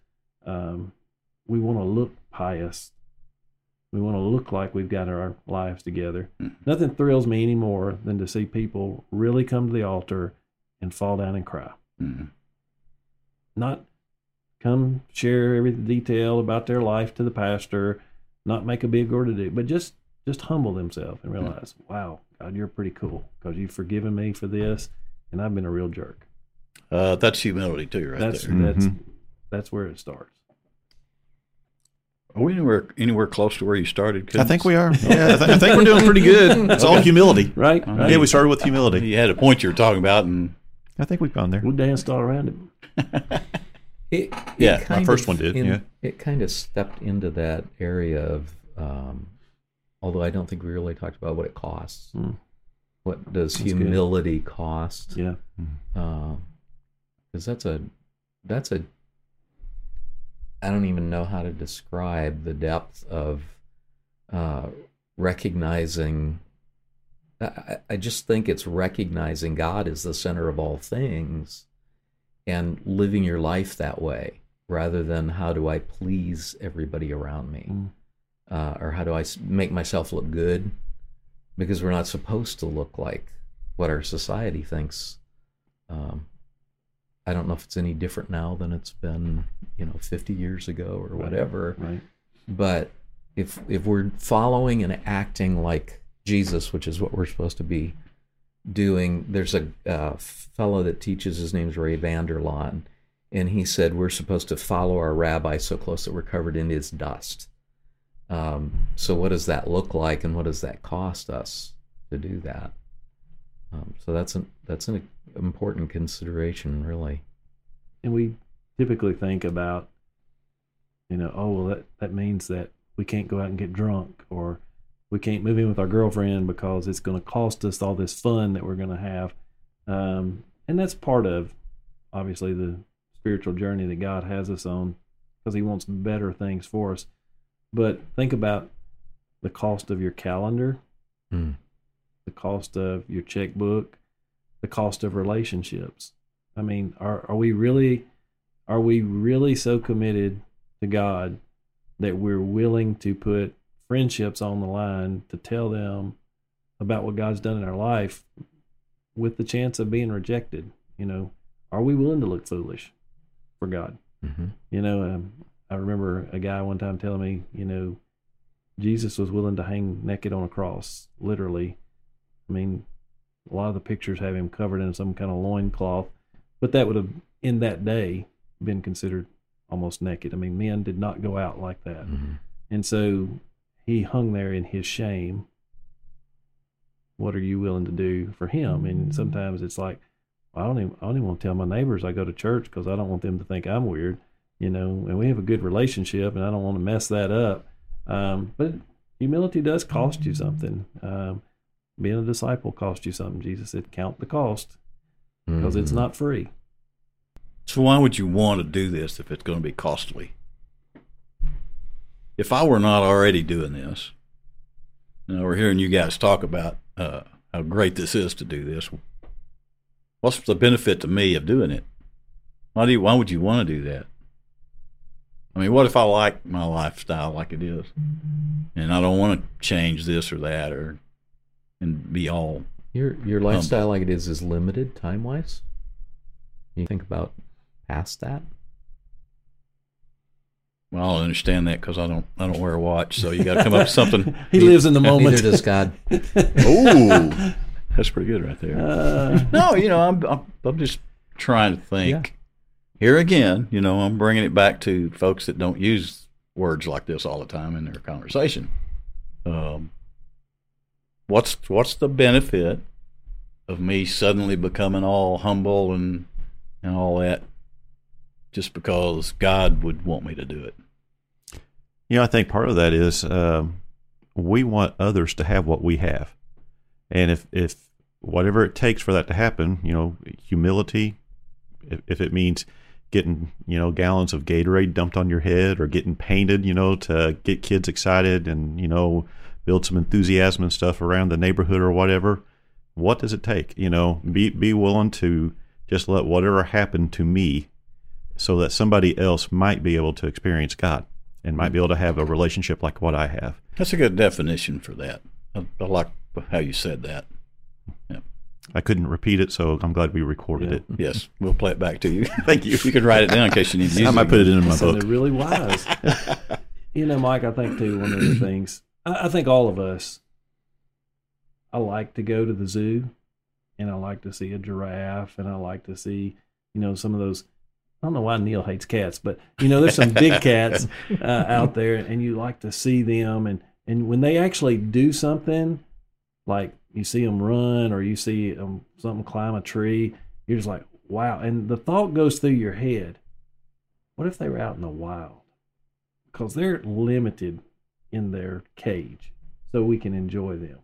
Um, we want to look pious. We want to look like we've got our lives together. Mhm. Nothing thrills me anymore than to see people really come to the altar and fall down and cry. Mhm. Not come share every detail about their life to the pastor, not make a big or to do, but just just humble themselves and realize, wow, God, you're pretty cool because you've forgiven me for this, and I've been a real jerk. Uh, that's humility too, right that's there. that's Mhm. that's where it starts. Are we anywhere anywhere close to where you started? I think we are. Yeah, I, th- I think we're doing pretty good. (laughs) It's all humility. Right? Right? Yeah, we started with humility. You had a point you were talking about, and I think we've gone there. we danced all around it. (laughs) It, it Yeah, my first of one did, in- yeah. It kind of stepped into that area of, um, although I don't think we really talked about what it costs. Mm. What does That's good. humility cost? Yeah. Because that's a, that's a, I don't even know how to describe the depth of uh, recognizing. I, I just think it's recognizing God as the center of all things and living your life that way rather than how do I please everybody around me Mm. uh, or how do I make myself look good because we're not supposed to look like what our society thinks. Um, I don't know if it's any different now than it's been, you know, 50 years ago or whatever. Right. But if if we're following and acting like Jesus, which is what we're supposed to be doing, there's a uh, fellow that teaches. His name's Ray Vander Laan, and he said we're supposed to follow our rabbi so close that we're covered in his dust. Um, so what does that look like, and what does that cost us to do that? Um, so that's an that's an important consideration, really. And we typically think about, you know, oh well, that that means that we can't go out and get drunk, or we can't move in with our girlfriend because it's going to cost us all this fun that we're going to have, um, and that's part of, obviously, the spiritual journey that God has us on, because He wants better things for us. But think about the cost of your calendar, Hmm. the cost of your checkbook, the cost of relationships. I mean, are are we really are we really so committed to God that we're willing to put friendships on the line to tell them about what God's done in our life with the chance of being rejected? You know, are we willing to look foolish for God? hmm You know, um, I remember a guy one time telling me, you know, Jesus was willing to hang naked on a cross, literally. I mean, a lot of the pictures have him covered in some kind of loincloth, but that would have, in that day, been considered almost naked. I mean, men did not go out like that. hmm And so he hung there in his shame. What are you willing to do for him? And sometimes it's like, I don't even, I don't even want to tell my neighbors I go to church because I don't want them to think I'm weird, you know. And we have a good relationship, and I don't want to mess that up. Um, but humility does cost you something. Um, being a disciple costs you something. Jesus said, "Count the cost," because it's Mhm. not free. So why would you want to do this if it's going to be costly? If I were not already doing this, you know, we're hearing you guys talk about uh, how great this is to do this. What's the benefit to me of doing it? Why do you, why would you want to do that? I mean, what if I like my lifestyle like it is, and I don't want to change this or that, or and be all Your your lifestyle like it is is limited time wise. You think about past that. well, I don't understand that because I don't I don't wear a watch, so you got to come up with something. (laughs) He lives in the moment. Neither does God. (laughs) Ooh, that's pretty good right there. Uh, No, you know, I'm I'm, I'm just trying to think. Here again, you know, I'm bringing it back to folks that don't use words like this all the time in their conversation. Um, what's what's the benefit of me suddenly becoming all humble and and all that, just because God would want me to do it? You know, I think part of that is um, we want others to have what we have, and if if whatever it takes for that to happen, you know, humility. If, if it means getting you know gallons of Gatorade dumped on your head or getting painted, you know, to get kids excited and you know build some enthusiasm and stuff around the neighborhood or whatever. What does it take? You know, be be willing to just let whatever happen to me, so that somebody else might be able to experience God and might be able to have a relationship like what I have. That's a good definition for that. I, I like how you said that. I couldn't repeat it, so I'm glad we recorded Yeah. it. (laughs) Yes, we'll play it back to you. (laughs) Thank you. You can write it down in case you need to use I might put it in my That sounded book. really wise. (laughs) you know, Mike, I think too, one of the things, I, I think all of us, I like to go to the zoo and I like to see a giraffe and I like to see, you know, some of those. I don't know why Neil hates cats, but you know, there's some big cats (laughs) uh, out there, and you like to see them, and and when they actually do something, like you see them run or you see um, something climb a tree, you're just like, wow. And the thought goes through your head, what if they were out in the wild? Because they're limited in their cage, so we can enjoy them.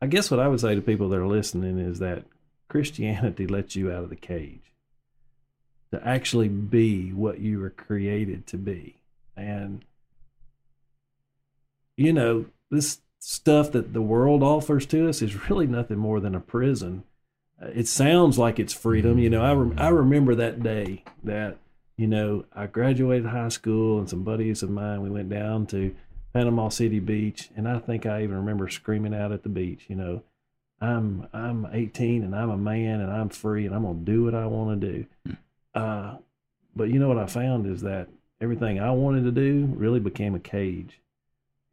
I guess what I would say to people that are listening is that Christianity lets you out of the cage to actually be what you were created to be. And, you know, this stuff that the world offers to us is really nothing more than a prison it sounds like it's freedom. You know, I rem- I mm-hmm. remember that day that you know I graduated high school and some buddies of mine we went down to Panama City Beach, and I think I even remember screaming out at the beach. You know, I'm I'm 18 and I'm a man and I'm free and I'm gonna do what I want to do. Uh, but you know what I found is that everything I wanted to do really became a cage,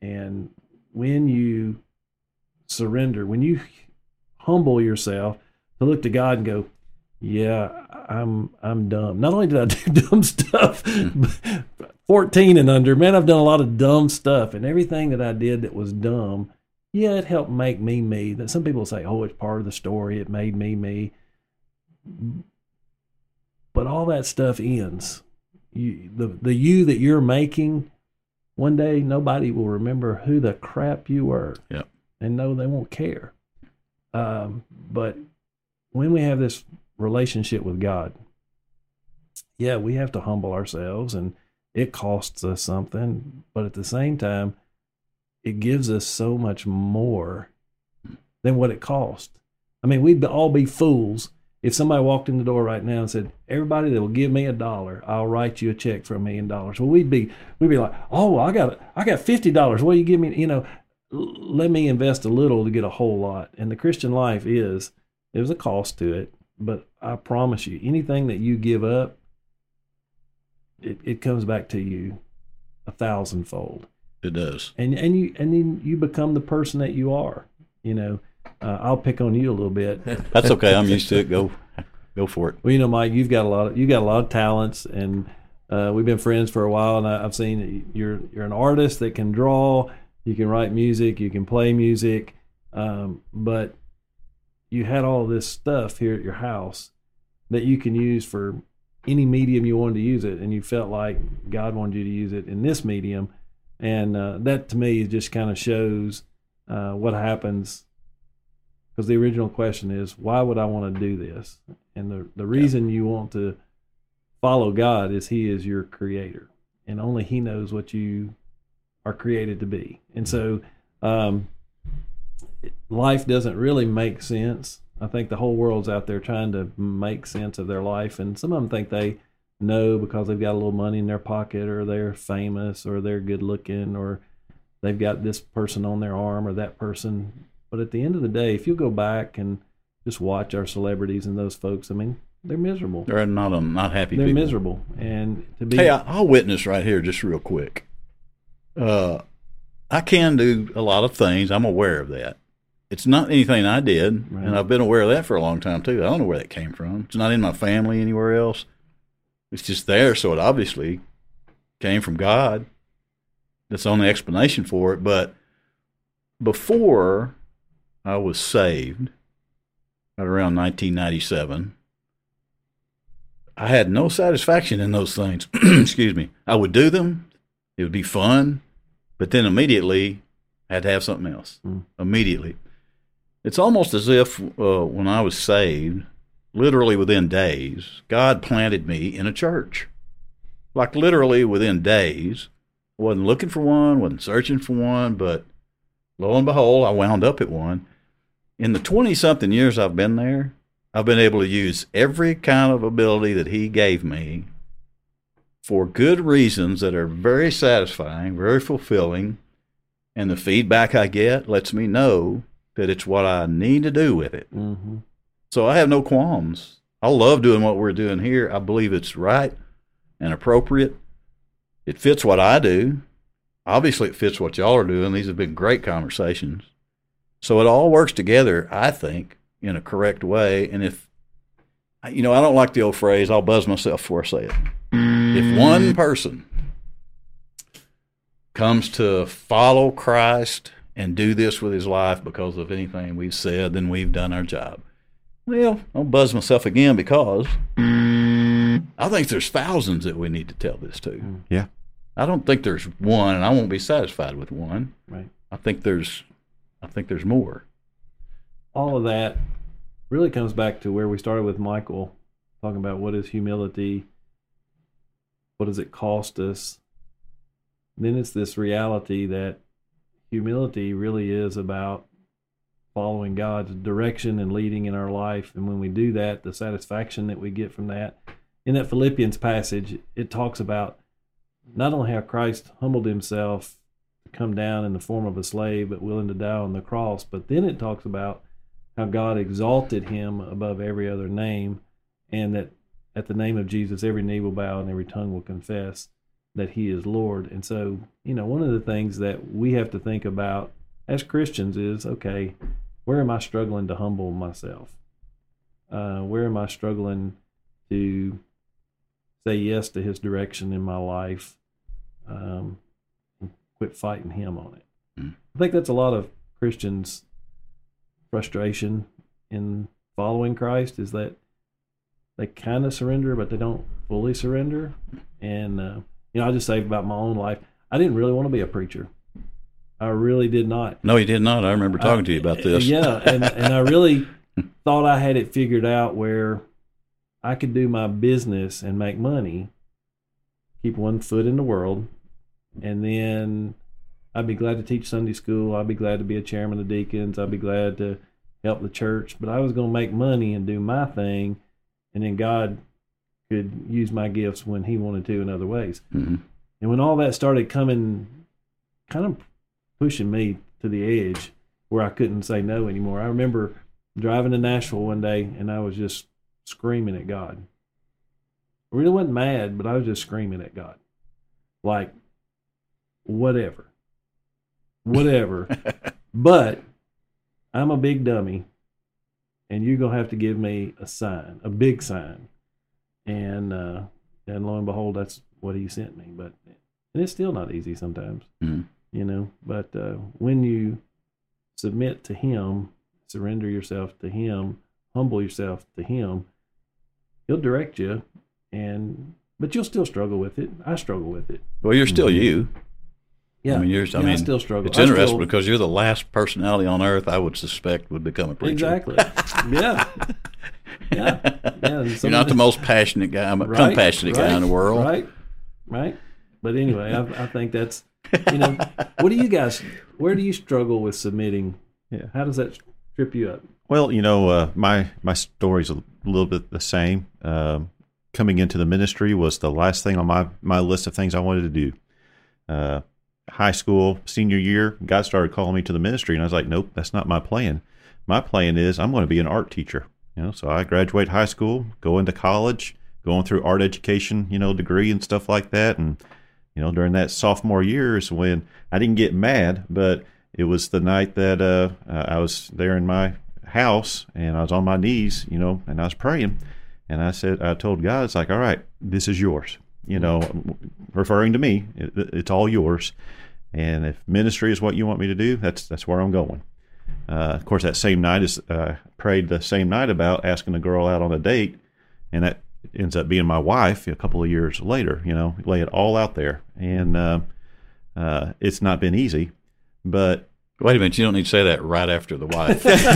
and when you surrender, when you humble yourself to look to God and go, yeah, I'm I'm dumb. Not only did I (laughs) do dumb stuff, (laughs) 14 and under, man, I've done a lot of dumb stuff, and everything that I did that was dumb, yeah, it helped make me me. That some people say, oh, it's part of the story. It made me me. But all that stuff ends. You, the the you that you're making, one day nobody will remember who the crap you were. Yep. And no, they won't care. Um, but when we have this relationship with God, yeah, we have to humble ourselves and it costs us something, but at the same time, it gives us so much more than what it cost. I mean, we'd all be fools if somebody walked in the door right now and said, "Everybody that will give me a dollar, I'll write you a check for a million dollars." Well, we'd be we'd be like, "Oh, I got I got fifty dollars. Do you give me?" You know, let me invest a little to get a whole lot. And the Christian life is there's a cost to it, but I promise you, anything that you give up, it, it comes back to you a thousandfold. It does. And and you and then you become the person that you are. You know, uh, I'll pick on you a little bit. (laughs) That's okay. I'm used to it. Go, go for it. Well, you know, Mike, you've got a lot of you got a lot of talents, and uh, we've been friends for a while, and I, I've seen that you're you're an artist that can draw, you can write music, you can play music, um, but you had all this stuff here at your house that you can use for any medium you wanted to use it, and you felt like God wanted you to use it in this medium, and uh, that to me just kind of shows uh, what happens. Because the original question is, why would I want to do this? And the the reason you want to follow God is He is your creator, and only He knows what you are created to be. And so, um, life doesn't really make sense. I think the whole world's out there trying to make sense of their life, and some of them think they know because they've got a little money in their pocket, or they're famous, or they're good looking, or they've got this person on their arm or that person. But at the end of the day, if you go back and just watch our celebrities and those folks, I mean, they're miserable. They're not um, not happy They're people. miserable, and to be Hey, I, I'll witness right here, just real quick. Uh, I can do a lot of things. I'm aware of that. It's not anything I did, Right. and I've been aware of that for a long time too. I don't know where that came from. It's not in my family anywhere else. It's just there, so it obviously came from God. That's the only explanation for it. But before I was saved, at around 1997, I had no satisfaction in those things. (clears throat) Excuse me. I would do them. It would be fun, but then immediately I had to have something else. Mm. Immediately. It's almost as if uh, when I was saved, literally within days, God planted me in a church. Like literally within days. I wasn't looking for one, wasn't searching for one, but lo and behold, I wound up at one. In the 20 something years I've been there, I've been able to use every kind of ability that He gave me for good reasons that are very satisfying, very fulfilling. And the feedback I get lets me know that it's what I need to do with it. Mhm. So I have no qualms. I love doing what we're doing here. I believe it's right and appropriate. It fits what I do. Obviously, it fits what y'all are doing. These have been great conversations. So it all works together, I think, in a correct way. And if, you know, I don't like the old phrase, I'll buzz myself before I say it. If one person comes to follow Christ and do this with his life because of anything we've said, then we've done our job. Well, I'll buzz myself again because I think there's thousands that we need to tell this to. Mm. Yeah. I don't think there's one, and I won't be satisfied with one. Right. I think there's, I think there's more. all of that really comes back to where we started with Michael, talking about what is humility, what does it cost us. Then it's this reality that humility really is about following God's direction and leading in our life. And when we do that, the satisfaction that we get from that. In that Philippians passage, it talks about not only how Christ humbled himself to come down in the form of a slave, but willing to die on the cross, but then it talks about how God exalted him above every other name, and that at the name of Jesus, every knee will bow and every tongue will confess that he is Lord. And so, you know, one of the things that we have to think about as Christians is okay, where am I struggling to humble myself? Uh, where am I struggling to say yes to his direction in my life? Um, and quit fighting him on it. Mm. I think that's a lot of Christians' frustration in following Christ is that they kind of surrender, but they don't fully surrender. And uh, you know, I just say about my own life, I didn't really want to be a preacher. I really did not. No, he did not. I remember talking I- to you about this. Yeah, and and (laughs) I really thought I had it figured out where I could do my business and make money, keep one foot in the world, and then I'd be glad to teach Sunday school. I'd be glad to be a chairman of deacons. I'd be glad to help the church. But I was going to make money and do my thing, and then God could use my gifts when He wanted to in other ways. Mhm. And when all that started coming, kind of pushing me to the edge where I couldn't say no anymore. I remember driving to Nashville one day and I was just screaming at God. I really wasn't mad, but I was just screaming at God. Like, whatever. Whatever. (laughs) but I'm a big dummy and you're going to have to give me a sign, a big sign. And, uh, and lo and behold, that's what he sent me. But, and it's still not easy sometimes Mhm. you know but uh, when you submit to him surrender yourself to him humble yourself to him he'll direct you and but you'll still struggle with it i struggle with it Well, you're still you. yeah I mean, you're. I yeah, mean, still struggle It's I interesting because you're the last personality on earth I would suspect would become a preacher. exactly (laughs) yeah yeah (laughs) yeah You're not the most passionate guy, I'm a Right, compassionate guy in the world. right right but anyway I, I think that's you know what do you guys where do you struggle with submitting Yeah. how does that trip you up Well, you know, uh, my my story's a little bit the same. Um, coming into the ministry was the last thing on my my list of things I wanted to do. Uh, high school senior year, God started calling me to the ministry, and I was like, nope, that's not my plan. My plan is I'm going to be an art teacher. You know, so I graduate high school, go into college, going through art education, you know, degree and stuff like that, and you know, during that sophomore year when I didn't get mad, but it was the night that uh, uh, I was there in my house and I was on my knees, you know, and I was praying. And I said, I told God, it's like, all right, this is yours, you know, referring to me, it, it's all yours. And if ministry is what you want me to do, that's that's where I'm going. Uh, of course, that same night is uh, prayed the same night about asking a girl out on a date, and that ends up being my wife a couple of years later. You know, lay it all out there, and uh, uh, it's not been easy, but Wait a minute, you don't need to say that right after the wife. (laughs) (laughs) yes,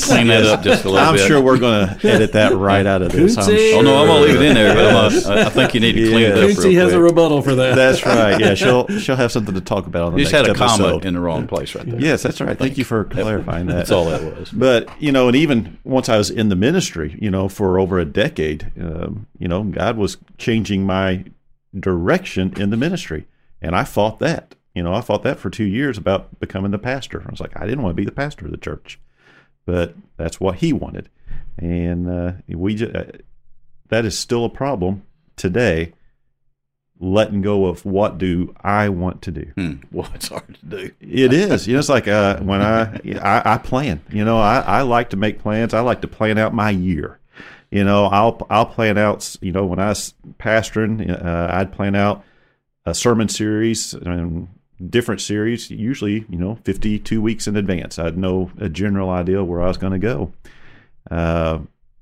you clean that up just a little I'm bit. sure we're going to edit that right out of this. I'm Tootsie. Oh sure. no, I'm gonna leave it in there. But I'm gonna, I- I think you need to clean it up real Quincy has a rebuttal for that. That's right. Yeah, she'll (laughs) she'll have something to talk about on the You just had a comma episode. in the wrong place right there. Yes, that's right. Thank you for clarifying that. That's all that was. But you know, and even once I was in the ministry, you know, for over a decade, um, you know, God was changing my direction in the ministry, and I fought that. You know, I fought that for two years about becoming the pastor. I was like, I didn't want to be the pastor of the church, but that's what He wanted, and uh, we just, uh, that is still a problem today. Letting go of what do I want to do? Hmm. Well, it's hard to do. It (laughs) is. You know, it's like uh, when I, I I plan. You know, I, I like to make plans. I like to plan out my year. You know, I'll I'll plan out. You know, when I was pastoring, uh, I'd plan out a sermon series and different series. Usually, you know, fifty two weeks in advance. I'd know a general idea where I was going to go. Uh,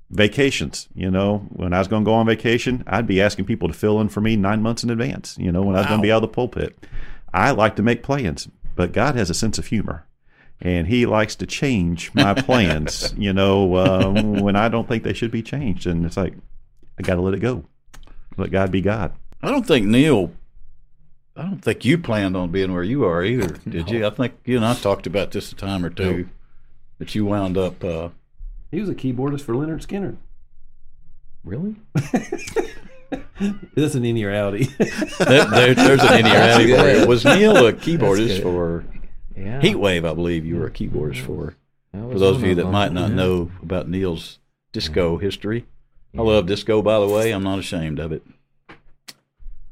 vacations. You know, when I was going to go on vacation, I'd be asking people to fill in for me nine months in advance. You know, when I was going to be out of the pulpit. I like to make plans, but God has a sense of humor. And he likes to change my plans, (laughs) you know, um, when I don't think they should be changed. And it's like, I got to let it go. Let God be God. I don't think Neil I don't think you planned on being where you are either, (laughs) did you? I think you and I talked about this a time or two. That you wound up. Uh, He was a keyboardist for Lynyrd Skynyrd. Really? (laughs) That's an innie there, there- there's an inequality for you. Was Neil a keyboardist for Yeah. Heatwave? I believe you were a keyboardist for. For those of you that might not Yeah. know about Neil's disco history, I love disco. By the way, I'm not ashamed of it.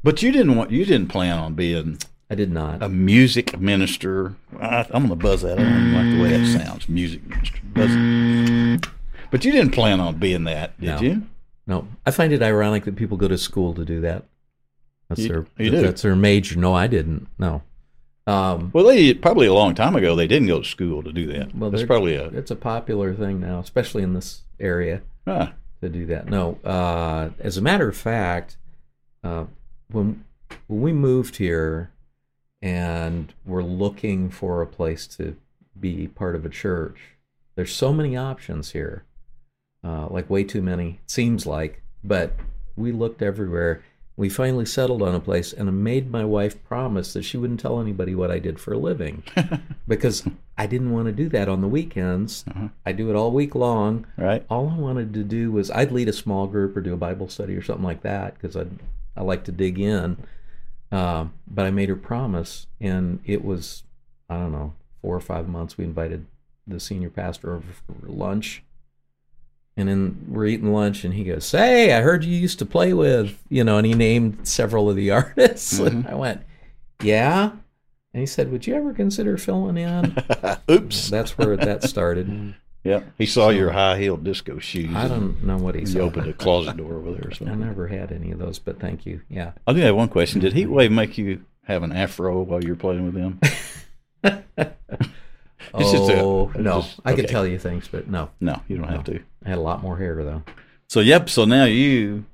But you didn't want. You didn't plan on being I did not. a music minister. I, I'm going to buzz that. I don't like the way that sounds. Music minister. Buzz. But you didn't plan on being that, did No. you? No, I find it ironic that people go to school to do that. That's You- their you do. that's their major. No, I didn't. No. Um, Well, they probably a long time ago they didn't go to school to do that. well, That's probably a it's a popular thing now, especially in this area ah, to do that. No, uh, as a matter of fact, uh, when when we moved here and we're looking for a place to be part of a church, there's so many options here, uh, like way too many seems like. But we looked everywhere. We finally settled on a place, and I made my wife promise that she wouldn't tell anybody what I did for a living, (laughs) because I didn't want to do that on the weekends. Uh-huh. I do it all week long right. all I wanted to do was I'd lead a small group or do a Bible study or something like that because I I like to dig in. Um, but I made her promise, and it was I don't know four or five months. We invited the senior pastor over for lunch, and then we're eating lunch, and he goes, "Say, I heard you used to play with you know," and he named several of the (laughs) artists. And I went, "Yeah." And he said, "Would you ever consider filling in?" (laughs) Oops. That's where that started. Yeah. He saw your high heeled disco shoes. I don't know what he He said. opened a closet door over there. or (laughs) I never had any of those, but thank you. Yeah. I do have one question. Did Heatwave make you have an afro while you were playing with them? (laughs) It's just a- oh it's no, just- I could tell you things, but no, No, you don't have to. I had a lot more hair though. So yep. So now you.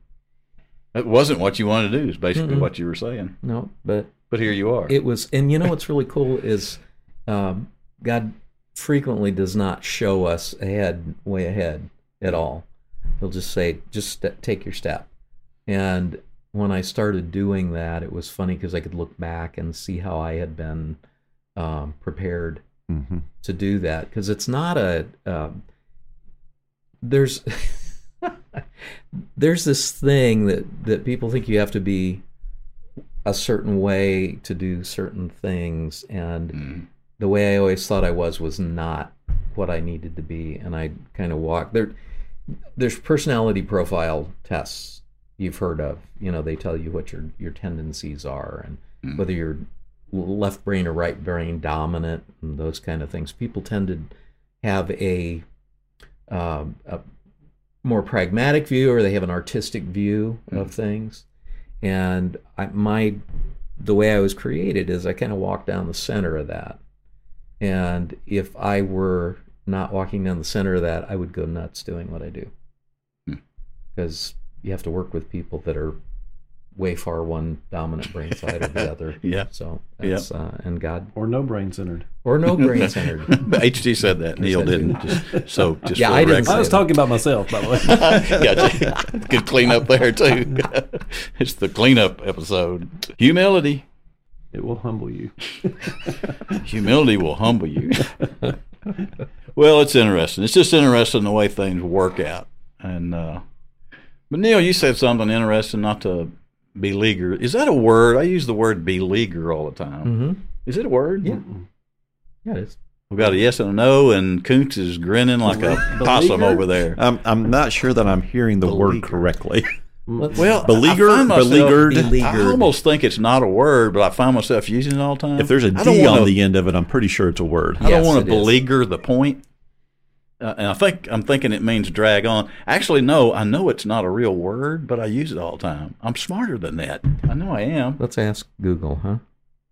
It wasn't what you wanted to do. Is basically Mm-mm. what you were saying. No, but But here you are. it was, and you know what's really cool is um, God frequently does not show us ahead, way ahead at all. He'll just say, just st- take your step. And when I started doing that, it was funny because I could look back and see how I had been um, prepared hmm to do that because it's not a um, there's (laughs) there's this thing that that people think you have to be a certain way to do certain things and Mhm. The way I always thought I was was not what I needed to be and I kind of walked. There there's personality profile tests you've heard of. You know they tell you what your your tendencies are and Mm. whether you're left brain or right brain dominant and those kind of things. People tend to have a um, a more pragmatic view or they have an artistic view of things. And I, my the way I was created is I kind of walked down the center of that and if I were not walking down the center of that I would go nuts doing what I do Hmm. because you have to work with people that are way far one dominant brain side or the (laughs) other Yeah. so Yep. uh, and God Or no brain centered. or no brain centered (laughs) HT said that. Neil said didn't. Just, so just Yeah, I didn't. I was that. talking about myself, by the way. (laughs) gotcha. Good cleanup there too. it's the cleanup episode. Humility. It will humble you. (laughs) (laughs) Humility will humble you. well, it's interesting. It's just interesting the way things work out. And uh, but Neil, you said something interesting. Not to beleaguer. Is that a word? I use the word beleaguer all the time. mm-hmm. Is it a word? Yeah. yeah it is We've got a yes and a no, and Kuntz is grinning like a possum over there. I'm, I'm not sure that I'm hearing the word correctly. (laughs) Let's- Well, Beleaguered, I myself- beleaguered. I almost think it's not a word, but I find myself using it all the time. If there's a I don't D wanna- on the end of it, I'm pretty sure it's a word. I don't want it to is. beleaguer the point. Uh, and I think I'm thinking it means drag on. Actually, no, I know it's not a real word, but I use it all the time. I'm smarter than that. I know I am. let's ask Google huh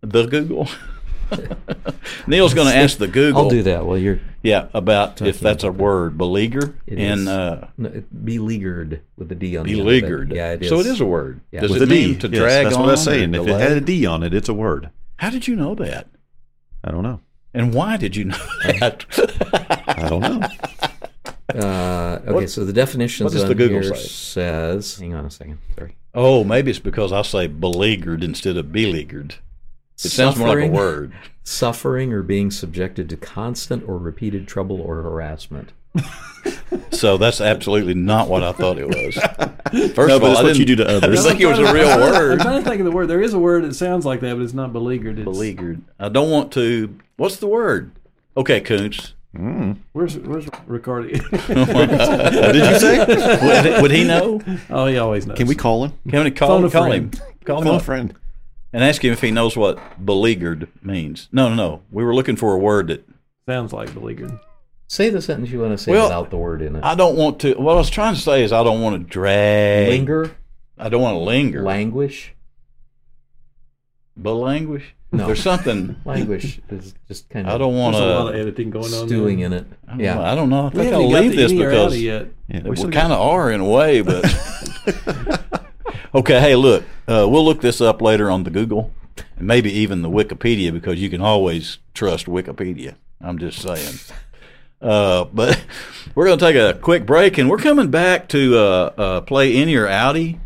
The Google. (laughs) (laughs) Neil's going to ask the Google. I'll do that while you're Yeah, about if that's a about that. word, beleaguer It and uh, no, beleaguered with the D on the end it. beleaguered. Yeah, it is. So it is a word. Yeah. Does With it a D. mean to Yes, drag that's on? what I was or saying. If it had a D on it, it's a word. How did you know that? I don't know. And why did you know (laughs) that? I don't know. Uh, okay, What- so the definitions what does on the Google here say? says. Hang on a second. Sorry. oh, maybe it's because I say beleaguered instead of beleaguered. It sounds more like a Suffering. word. Suffering or being subjected to constant or repeated trouble or harassment. (laughs) So that's absolutely not what I thought it was. First No, of all, it's I what you do to (laughs) others. didn't think it was a real word. (laughs) I'm trying to think of the word. There is a word that sounds like that, but it's not beleaguered. It's, Beleaguered. I don't want to. What's the word? Okay, Koontz. Hmm. Where's Where's Ricardo? What did you say? Would, would he know? oh, he always knows. Can we call him? Can we call, Phone a call him? Call him a friend. And ask him if he knows what beleaguered means. No, no, no. We were looking for a word that Sounds like beleaguered. Say the sentence you want to say Well, without the word in it. I don't want to. What I was trying to say is I don't want to drag. Linger, I don't want to linger. languish. Belanguish. No. There's something. (laughs) Languish is just kind of I don't want There's a lot of editing going on. stewing there. in it. I Yeah. know. I don't know. I We think haven't I'll got leave the this in or because yet. Yeah, we still kind of are in a way, but (laughs) (laughs) okay. Hey, look, uh, we'll look this up later on the Google and maybe even the Wikipedia because you can always trust Wikipedia. I'm just saying. Uh, but (laughs) we're going to take a quick break and we're coming back to uh, uh, play Inny or Outty.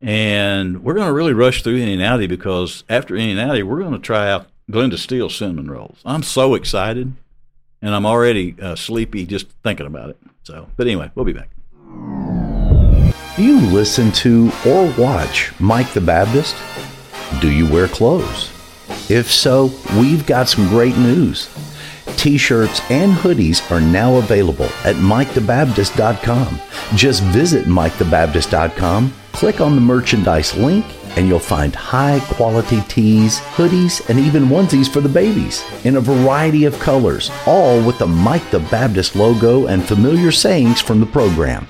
And we're going to really rush through Inny and Outty because after Inny and Outty, we're going to try out Glenda Steele cinnamon rolls. I'm so excited and I'm already uh, sleepy just thinking about it. So, but anyway, we'll be back. Do you listen to or watch Mike the Baptist? Do you wear clothes? If so, we've got some great news. T-shirts and hoodies are now available at MikeTheBaptist.com. Just visit MikeTheBaptist.com, click on the merchandise link, and you'll find high quality tees, hoodies, and even onesies for the babies in a variety of colors, all with the Mike the Baptist logo and familiar sayings from the program.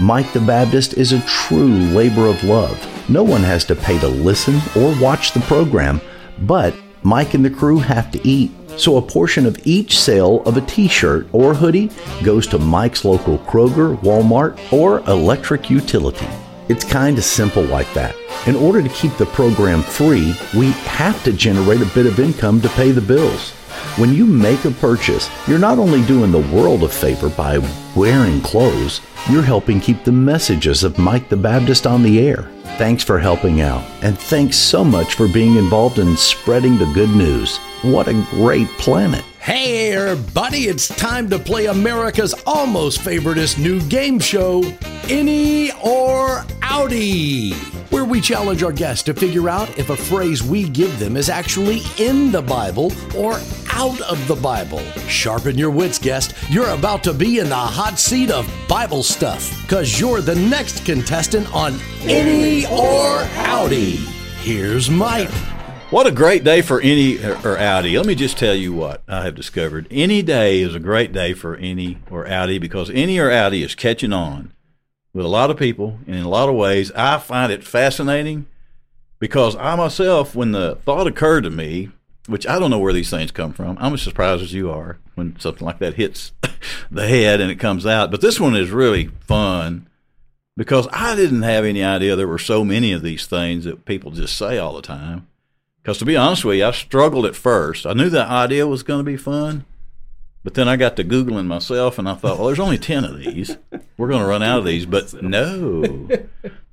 Mike the Baptist is a true labor of love. No one has to pay to listen or watch the program, but Mike and the crew have to eat. So a portion of each sale of a t shirt or hoodie goes to Mike's local Kroger, Walmart, or electric utility. It's kind of simple like that. In order to keep the program free, we have to generate a bit of income to pay the bills. When you make a purchase, you're not only doing the world a favor by wearing clothes, you're helping keep the messages of Mike the Baptist on the air. Thanks for helping out, and thanks so much for being involved in spreading the good news. What a great planet! Hey, everybody, it's time to play America's almost favoriteest new game show, Inny or Outty, where we challenge our guests to figure out if a phrase we give them is actually in the Bible or out of the Bible. Sharpen your wits, guest. You're about to be in the hot seat of Bible stuff, because you're the next contestant on Inny or Outty. Here's Mike. What a great day for Inny or Outty. Let me just tell you what I have discovered. Any day is a great day for Inny or Outty because Inny or Outty is catching on with a lot of people and in a lot of ways. I find it fascinating because I myself, when the thought occurred to me, which I don't know where these things come from, I'm as surprised as you are when something like that hits (laughs) the head and it comes out. But this one is really fun because I didn't have any idea there were so many of these things that people just say all the time. Because to be honest with you, I struggled at first. I knew the idea was going to be fun, but then I got to Googling myself and I thought, well, there's only 10 of these. We're going to run out of these. But (laughs) no.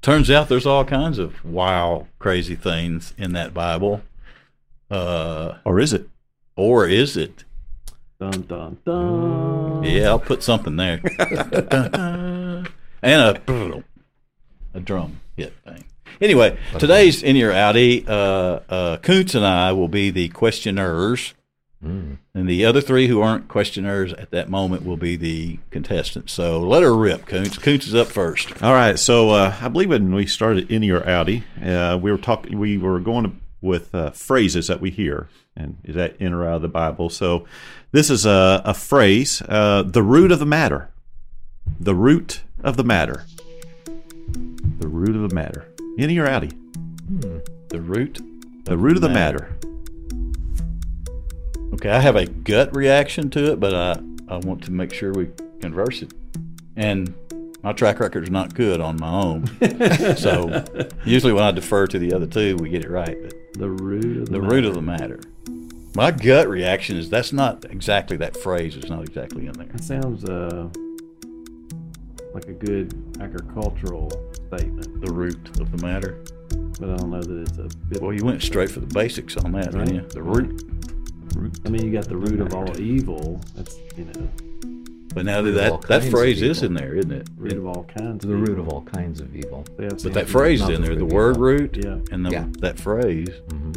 Turns out there's all kinds of wow, crazy things in that Bible. Uh, Or is it? or is it? Dun dun dun. Yeah, I'll put something there. and a, a drum hit thing. Anyway, today's Inny or Outty, uh, uh, Kuntz and I will be the questioners, and the other three who aren't questioners at that moment will be the contestants. So let her rip, Kuntz. Kuntz is up first. All right. So uh, I believe when we started Inny or Outty, uh, we were talking. We were going with uh, phrases that we hear, and is that in or out of the Bible? So this is a, a phrase: uh, the root of the matter. The root of the matter. The root of the matter. Inny or Outty. The root. The root of the matter. Okay, I have a gut reaction to it, but I, I want to make sure we converse it. And my track record is not good on my own. (laughs) so usually when I defer to the other two, we get it right. But The root of the, the root of the matter. My gut reaction is that's not exactly that phrase. It's not exactly in there. That sounds uh, like a good agricultural statement. The root of the matter. but I don't know that it's a. Bit, Well, you went straight for the basics on that, didn't you? Right. The root. I mean, you got the root of all evil. That's you know, But now Root of all that that phrase is in there, isn't it? root of all kinds. The root of all kinds of evil. Yeah, But that phrase is in there, the word evil. root, Yeah. and the, Yeah. that phrase, hmm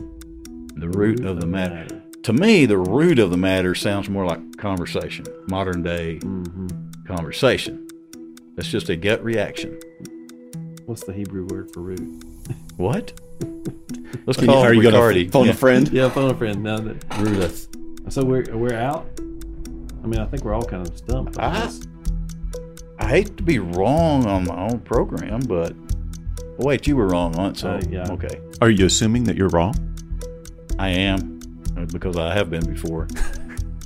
the root of the matter. To me, the root of the matter sounds more like conversation, modern day hmm conversation. That's just a gut reaction. What's the Hebrew word for root? What? (laughs) Let's Can you- call are you going Ricardi. to phone Yeah. a friend? Yeah, phone a friend. Now that Rooteth. so we're we're out. I mean, I think we're all kind of stumped. on Ah. I hate to be wrong on my own program, but wait, you were wrong once. so Uh, yeah. okay. Are you assuming that you're wrong? I am uh, because I have been before.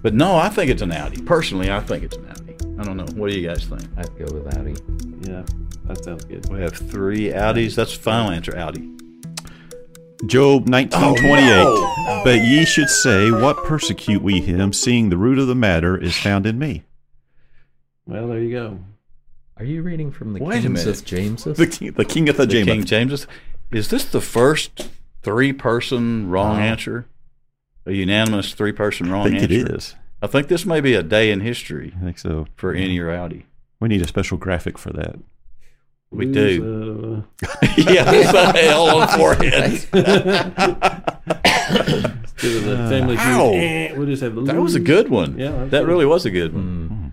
but no, I think it's an Outty. Personally, I think it's an Outty. I don't know. What do you guys think? I'd go with Outty. Yeah, that sounds good. We have three Outtys. That's the final answer, Outty. Job 1928. Oh, But ye should say, What persecute we him, seeing the root of the matter is found in me? Well, there you go. Are you reading from the Wait a minute. Jameseth Jameseth? The, king, the king of the, The James. King James. Is this the first three-person wrong Wow. answer? A unanimous three-person wrong I wrong think answer. it is. I think this may be a day in history I think so. for Inny or Outty. We need a special graphic for that. We do. (laughs) Uh, yeah, it's a L on (laughs) the forehead. (laughs) give family feud. Ow. Eh, We'll just have the That was a good one. Yeah, that's that good. really was a good one. Mm.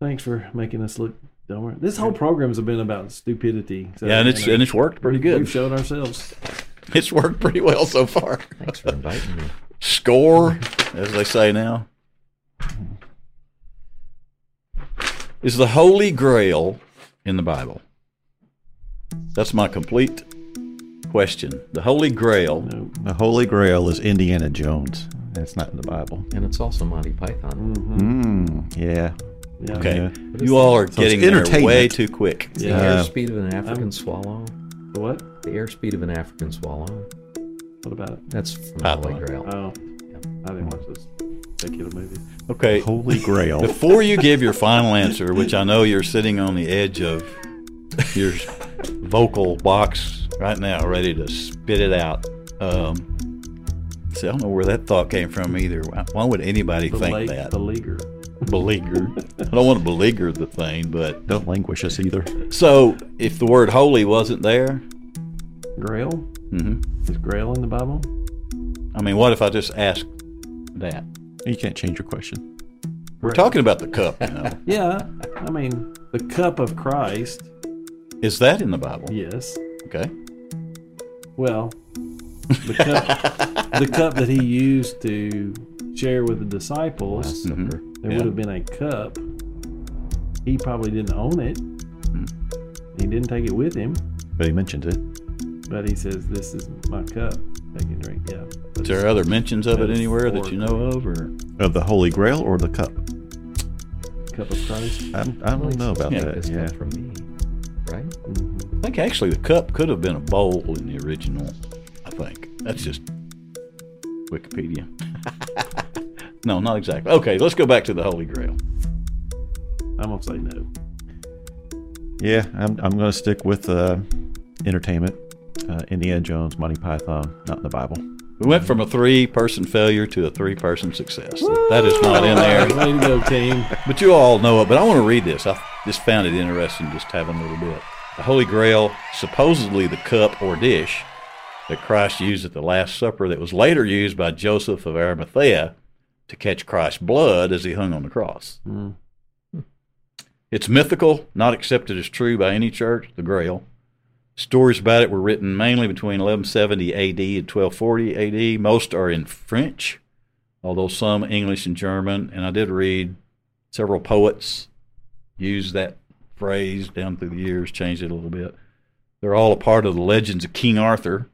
Thanks for making us look dumber. This whole program's been about stupidity. So, Yeah, and it's you know, and it's worked pretty good. We've shown ourselves. It's worked pretty well so far. Thanks for inviting me. Score, as they say now. Is the Holy Grail in the Bible? That's my complete question. The Holy Grail. No. The Holy Grail is Indiana Jones. That's not in the Bible. And it's also Monty Python. hmm Mm, yeah. Yeah. Okay, Yeah. you all are it's getting there way too quick. The Yeah. airspeed of an African swallow. The what? The airspeed of an African swallow. What about it? That's from the Holy Grail. Oh, I didn't watch this particular movie. Okay, Holy Grail. Before you give your final answer, which I know you're sitting on the edge of your vocal box right now, ready to spit it out. Um, see, I don't know where that thought came from either. Why, why would anybody think that? Beleaguer. Beleaguer. I don't want to beleaguer the thing, but Don't languish us either. so if the word holy wasn't there, Grail? Mm-hmm. Is Grail in the Bible? I mean, what if I just ask that? You can't change your question. We're talking about the cup, you know. (laughs) Yeah. I mean, the cup of Christ. Is that in the Bible? Yes. Okay. Well, the cup, the (laughs) cup that he used to share with the disciples, Last Supper. there Yeah. would have been a cup. He probably didn't own it. Hmm. He didn't take it with him, But he mentioned it. but he says, "This is my cup. Take and drink." Yeah. Is there other mentions of it anywhere that you know of, or Of the Holy Grail or the cup? Cup of Christ. I, I don't know about Yeah, that. It's Yeah. come from me, right? I think actually the cup could have been a bowl in the original. I think that's just Wikipedia. (laughs) no, not exactly. Okay, let's go back to the Holy Grail. I'm gonna say no. Yeah, I'm, I'm going to stick with uh, entertainment. Uh, Indiana Jones, Monty Python, not in the Bible. We went from a three-person failure to a three-person success. That is not in there, Way to go, team. but you all know it. But I want to read this. I just found it interesting, just having a little bit. The Holy Grail, supposedly the cup or dish that Christ used at the Last Supper, that was later used by Joseph of Arimathea to catch Christ's blood as he hung on the cross. Mm. It's mythical, not accepted as true by any church, the Grail. Stories about it were written mainly between 1170 AD and 1240 AD. Most are in French, although some English and German. And I did read several poets use that phrase down through the years, changed it a little bit. They're all a part of the legends of King Arthur.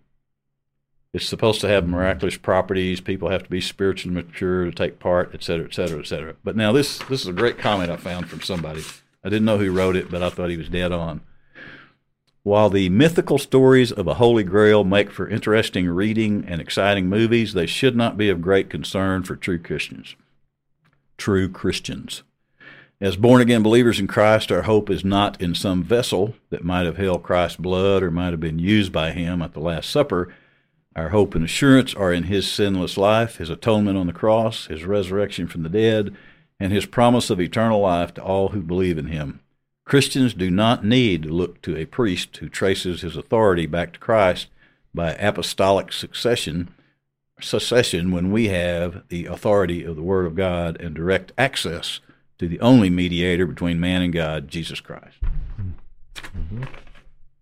It's supposed to have miraculous properties. People have to be spiritually mature to take part, et cetera, et cetera, et cetera. But now this this is a great comment I found from somebody. I didn't know who wrote it, but I thought he was dead on. While the mythical stories of a Holy Grail make for interesting reading and exciting movies, they should not be of great concern for true Christians. True Christians. As born again believers in Christ, our hope is not in some vessel that might have held Christ's blood or might have been used by him at the Last Supper. Our hope and assurance are in his sinless life, his atonement on the cross, his resurrection from the dead, and his promise of eternal life to all who believe in him. Christians do not need to look to a priest who traces his authority back to Christ by apostolic succession succession when we have the authority of the Word of God and direct access to the only mediator between man and God, Jesus Christ. Mm-hmm.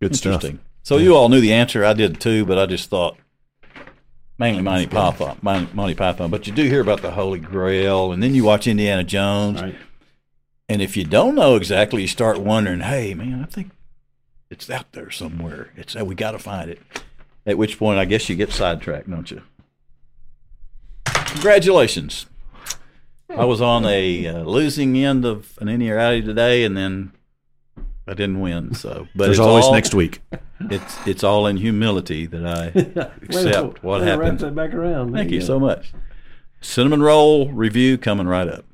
Good stuff. Interesting. So you all knew the answer. I did too, but I just thought mainly Monty Python, Mon- Monty Python. But you do hear about the Holy Grail, and then you watch Indiana Jones, Right. and if you don't know exactly, you start wondering, "Hey, man, I think it's out there somewhere. It's we got to find it." At which point, I guess you get sidetracked, don't you? Congratulations. I was on a uh, losing end of an in rally today, and then I didn't win. So, but There's it's always all, next week. It's it's all in humility that I (laughs) Way to- accept what way to Wrap happened. that back around. Thank There you go. so much. Cinnamon roll review coming right up.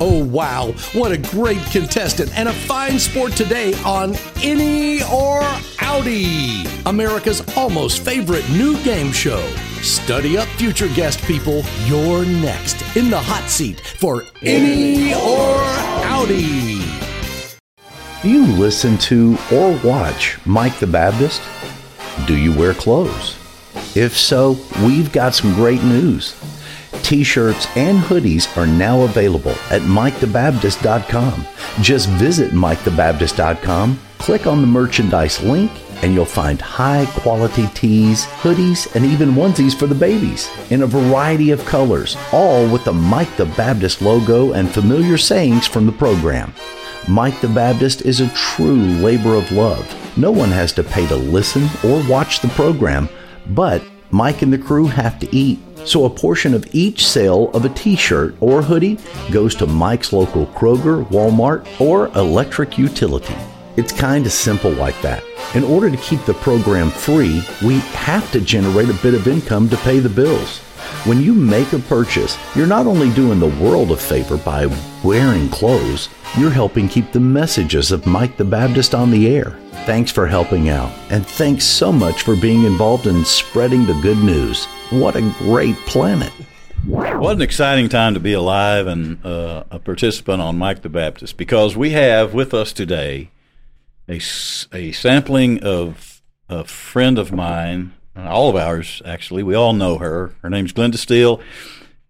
Oh, wow. What a great contestant and a fine sport today on Inny or Outty, America's almost favorite new game show. Study up, future guest people. You're next in the hot seat for Inny or Outty. Do you listen to or watch Mike the Baptist? Do you wear clothes? If so, we've got some great news. T shirts and hoodies are now available at MikeTheBaptist.com. Just visit MikeTheBaptist.com, click on the merchandise link, and you'll find high quality tees, hoodies, and even onesies for the babies in a variety of colors, all with the Mike the Baptist logo and familiar sayings from the program. Mike the Baptist is a true labor of love. No one has to pay to listen or watch the program, but Mike and the crew have to eat. So a portion of each sale of a t shirt or hoodie goes to Mike's local Kroger, Walmart, or electric utility. It's kind of simple like that. In order to keep the program free, we have to generate a bit of income to pay the bills. When you make a purchase, you're not only doing the world a favor by wearing clothes, you're helping keep the messages of Mike the Baptist on the air. Thanks for helping out, and thanks so much for being involved in spreading the good news. What a great planet! What an exciting time to be alive and uh, a participant on Mike the Baptist because we have with us today a, a sampling of a friend of mine, all of ours actually. We all know her. Her name's Glenda Steele.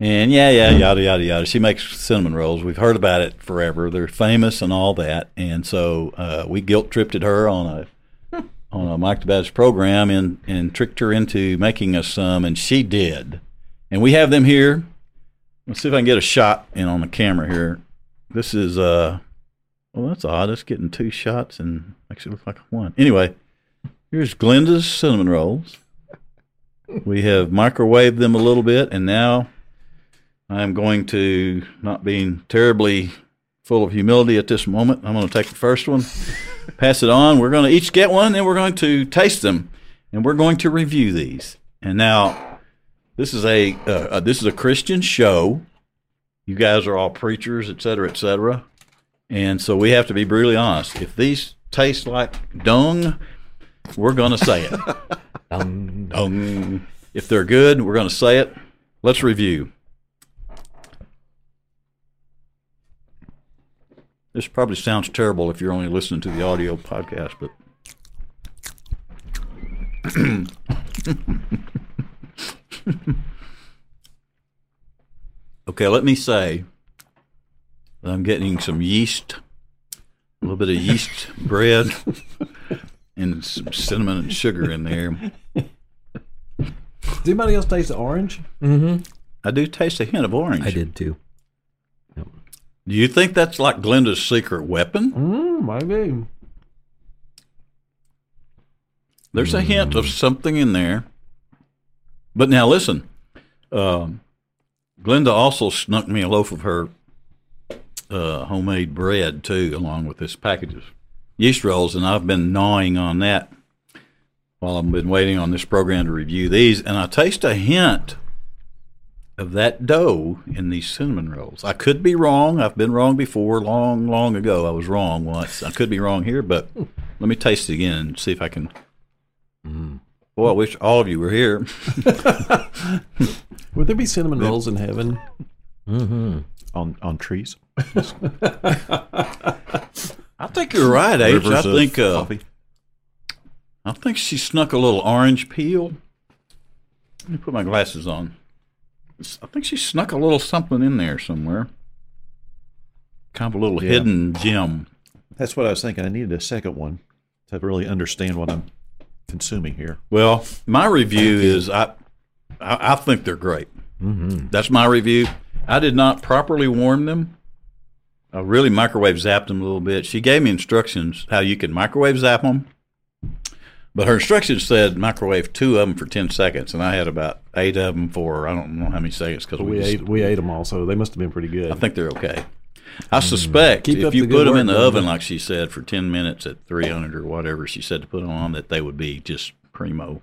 And yeah, yeah, yada, yada, yada. She makes cinnamon rolls. We've heard about it forever. They're famous and all that. And so uh, we guilt tripped her on a on a Mike the Baptist program and, and tricked her into making us some, and she did. And we have them here. Let's see if I can get a shot in on the camera here. This is uh well that's odd. It's getting two shots and makes it look like one. Anyway, here's Glenda's cinnamon rolls. We have microwaved them a little bit and now I'm going to not being terribly full of humility at this moment. I'm going to take the first one, pass it on. We're going to each get one, and we're going to taste them, and we're going to review these. And now, this is a uh, uh, this is a Christian show. You guys are all preachers, et cetera, et cetera, and so we have to be brutally honest. If these taste like dung, we're going to say it. (laughs) Um, dung. If they're good, we're going to say it. Let's review. This probably sounds terrible if you're only listening to the audio podcast, but (coughs) okay, let me say that I'm getting some yeast, a little bit of yeast bread, and some cinnamon and sugar in there. Does anybody else taste the orange? mhm. I do taste a hint of orange. I did too. Do you think that's like Glenda's secret weapon? Mm, maybe. There's a hint of something in there. But now listen, um, Glenda also snuck me a loaf of her uh, homemade bread too, along with this package of yeast rolls, and I've been gnawing on that while I've been waiting on this program to review these, and I taste a hint of that dough in these cinnamon rolls. I could be wrong. I've been wrong before, long, long ago. I was wrong once. I could be wrong here, but let me taste it again and see if I can. Boy, I wish all of you were here. (laughs) Would there be cinnamon rolls in heaven? on on trees. (laughs) I think you're right, H. I Rivers of think uh, coffee. I think she snuck a little orange peel. Let me put my glasses on. I think she snuck a little something in there somewhere. Kind of a little Yeah. hidden gem. That's what I was thinking. I needed a second one to really understand what I'm consuming here. Well, my review is I, I I think they're great. Mm-hmm. That's my review. I did not properly warm them. I really microwave zapped them a little bit. She gave me instructions how you can microwave zap them, but her instructions said microwave two of them for ten seconds, and I had about eight of them for I don't know how many seconds because We we, just, ate we ate them all, so they must have been pretty good. I think they're okay. I suspect Keep if you put them in the oven, like she said, for 10 minutes at 300 or whatever she said to put them on, that they would be just primo.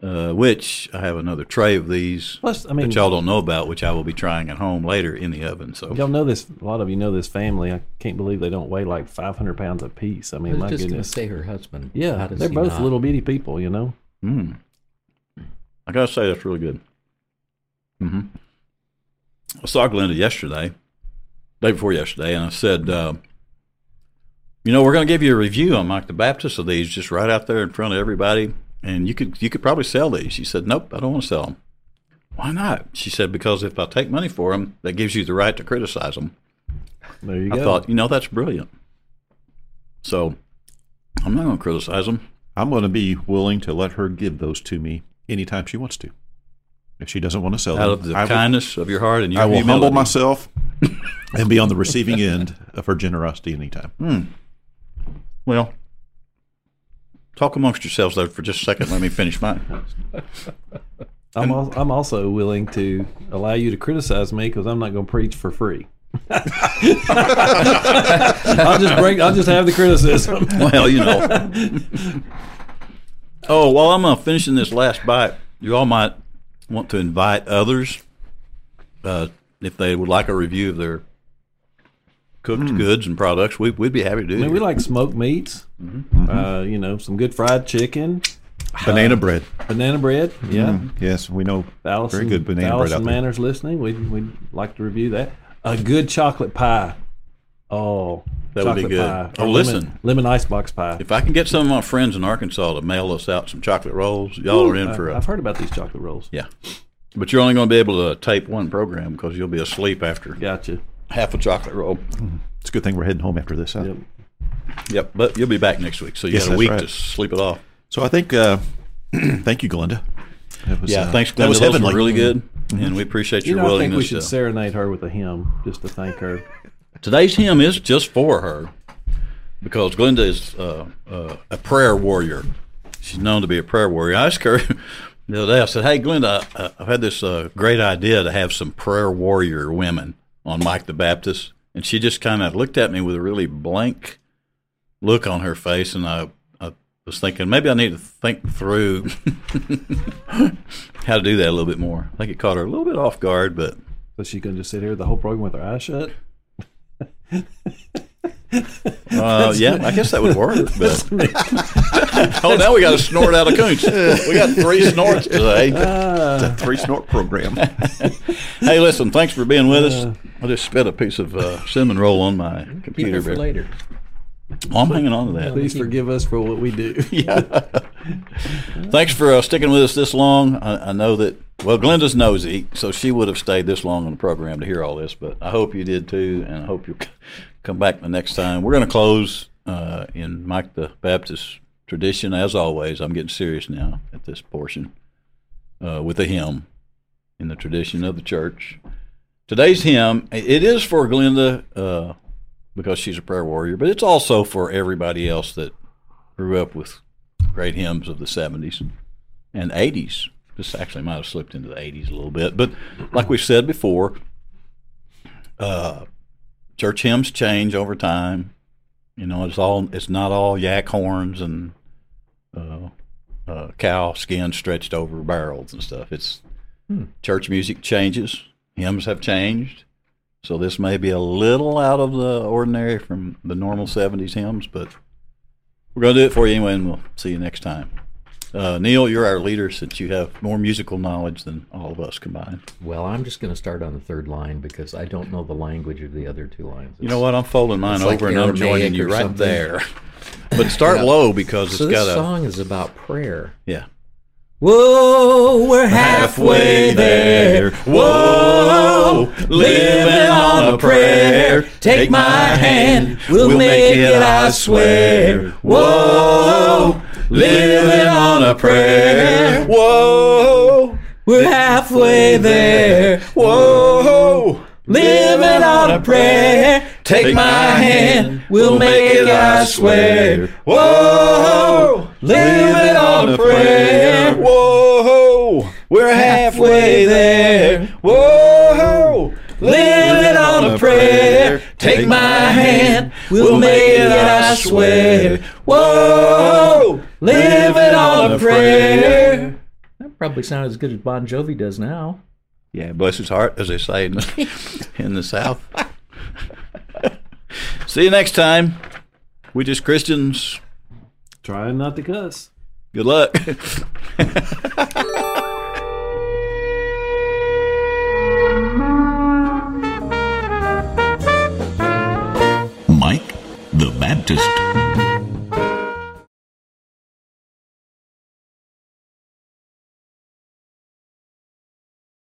Uh, which I have another tray of these Plus, I mean, that y'all don't know about, which I will be trying at home later in the oven. So y'all know this. A lot of you know this family. I can't believe they don't weigh like 500 pounds a piece. I I mean, was my just goodness. say her husband. Yeah, they're both not? little bitty people, you know. Mm. I gotta say that's really good. Mm-hmm. I saw Glenda yesterday, day before yesterday, and I said, uh, "You know, we're going to give you a review on Mike the Baptist of these, just right out there in front of everybody, and you could you could probably sell these." She said, "Nope, I don't want to sell them." Why not? She said, "Because if I take money for them, that gives you the right to criticize them." There you I go. I thought, you know, that's brilliant. So I'm not going to criticize them. I'm going to be willing to let her give those to me anytime she wants to. If she doesn't want to sell Out them, of the I will, kindness of your heart and your I will humility. humble myself (laughs) and be on the receiving end of her generosity anytime. Hmm. Well, talk amongst yourselves though for just a second. Let me finish mine. I'm al- I'm also willing to allow you to criticize me because I'm not going to preach for free. (laughs) I'll just break. I'll just have the criticism. (laughs) Well, you know. oh, while I'm uh, finishing this last bite, you all might want to invite others uh, if they would like a review of their cooked hmm. goods and products. We, we'd be happy to do I mean, we like smoked meats. Mm-hmm. Mm-hmm. Uh, you know, some good fried chicken, Banana uh, bread. banana bread. Hmm. Yeah, Yes, we know. Allison, Very good banana bread Allison out there. Manners listening. We'd we'd like to review that. A good chocolate pie. Oh, That would be good. Pie. Oh, Or listen. lemon, lemon icebox pie. If I can get some of my friends in Arkansas to mail us out some chocolate rolls, y'all are in I- for a I've heard about these chocolate rolls. yeah. But you're only going to be able to tape one program because you'll be asleep after Gotcha. Half a chocolate roll. It's a good thing we're heading home after this. Huh? Yep. Yep, but you'll be back next week, so you Yes, got a week right. to sleep it off. So I think. Uh, (clears throat) thank you, Glenda. That was, Yeah, uh, thanks, Glenda. That was Those were heavenly. really good, and we appreciate You your know, I think we should to- serenade her with a hymn just to thank her. Today's hymn is just for her because Glenda is uh, uh, a prayer warrior. She's known to be a prayer warrior. I asked her (laughs) the other day, I said, Hey, Glenda, I, I've had this uh, great idea to have some prayer warrior women on Mike the Baptist. And she just kind of looked at me with a really blank look on her face. And I, I was thinking, maybe I need to think through (laughs) how to do that a little bit more. I think it caught her a little bit off guard, but So she can just sit here the whole program with her eyes shut. (laughs) (laughs) Uh, yeah, I guess that would work. (laughs) But (laughs) oh, now we got to snort out of coons. We got three snorts today. It's a three snort program. Hey, listen, thanks for being with us. I just spit a piece of uh, cinnamon roll on my computer. for later. Oh, I'm hanging on to that. Please forgive us for what we do. Thanks for uh, sticking with us this long. I, I know that, well, Glenda's nosy, so she would have stayed this long on the program to hear all this, but I hope you did too, and I hope you'll c- come back the next time. We're going to close uh, in Mike the Baptist tradition, as always. I'm getting serious now at this portion uh, with a hymn in the tradition of the church. Today's hymn, it is for Glenda uh, because she's a prayer warrior, but it's also for everybody else that grew up with great hymns of the 70s and 80s. This actually might have slipped into the 80s a little bit, but like we said before, uh, church hymns change over time. You know, it's all it's not all yak horns and uh, uh, cow skin stretched over barrels and stuff. It's Church music changes, hymns have changed. So this may be a little out of the ordinary from the normal 70s hymns, but we're going to do it for you anyway, and we'll see you next time. Uh, Neil, you're our leader since you have more musical knowledge than all of us combined. Well, I'm just going to start on the third line because I don't know the language of the other two lines. You know what? I'm folding mine over like and I'm joining you right something. there. (laughs) But start low because So it's got a This song is about prayer. yeah. Whoa, we're halfway there. Whoa, living on a prayer. Take my hand, we'll make it, I swear. Whoa, living on a prayer. Whoa, We're halfway there. Whoa, living on a prayer. Take my hand, we'll make it, I swear. Whoa, living on a prayer. Whoa, we're halfway there. Whoa, Living on a prayer. Take my hand. We'll make it, I swear. Whoa. Living on a prayer. That probably sounds as good as Bon Jovi does now. Yeah, bless his heart, as they say in the, (laughs) in the South. See you next time. We just Christians. Trying not to cuss. Good luck. (laughs) Mike the Baptist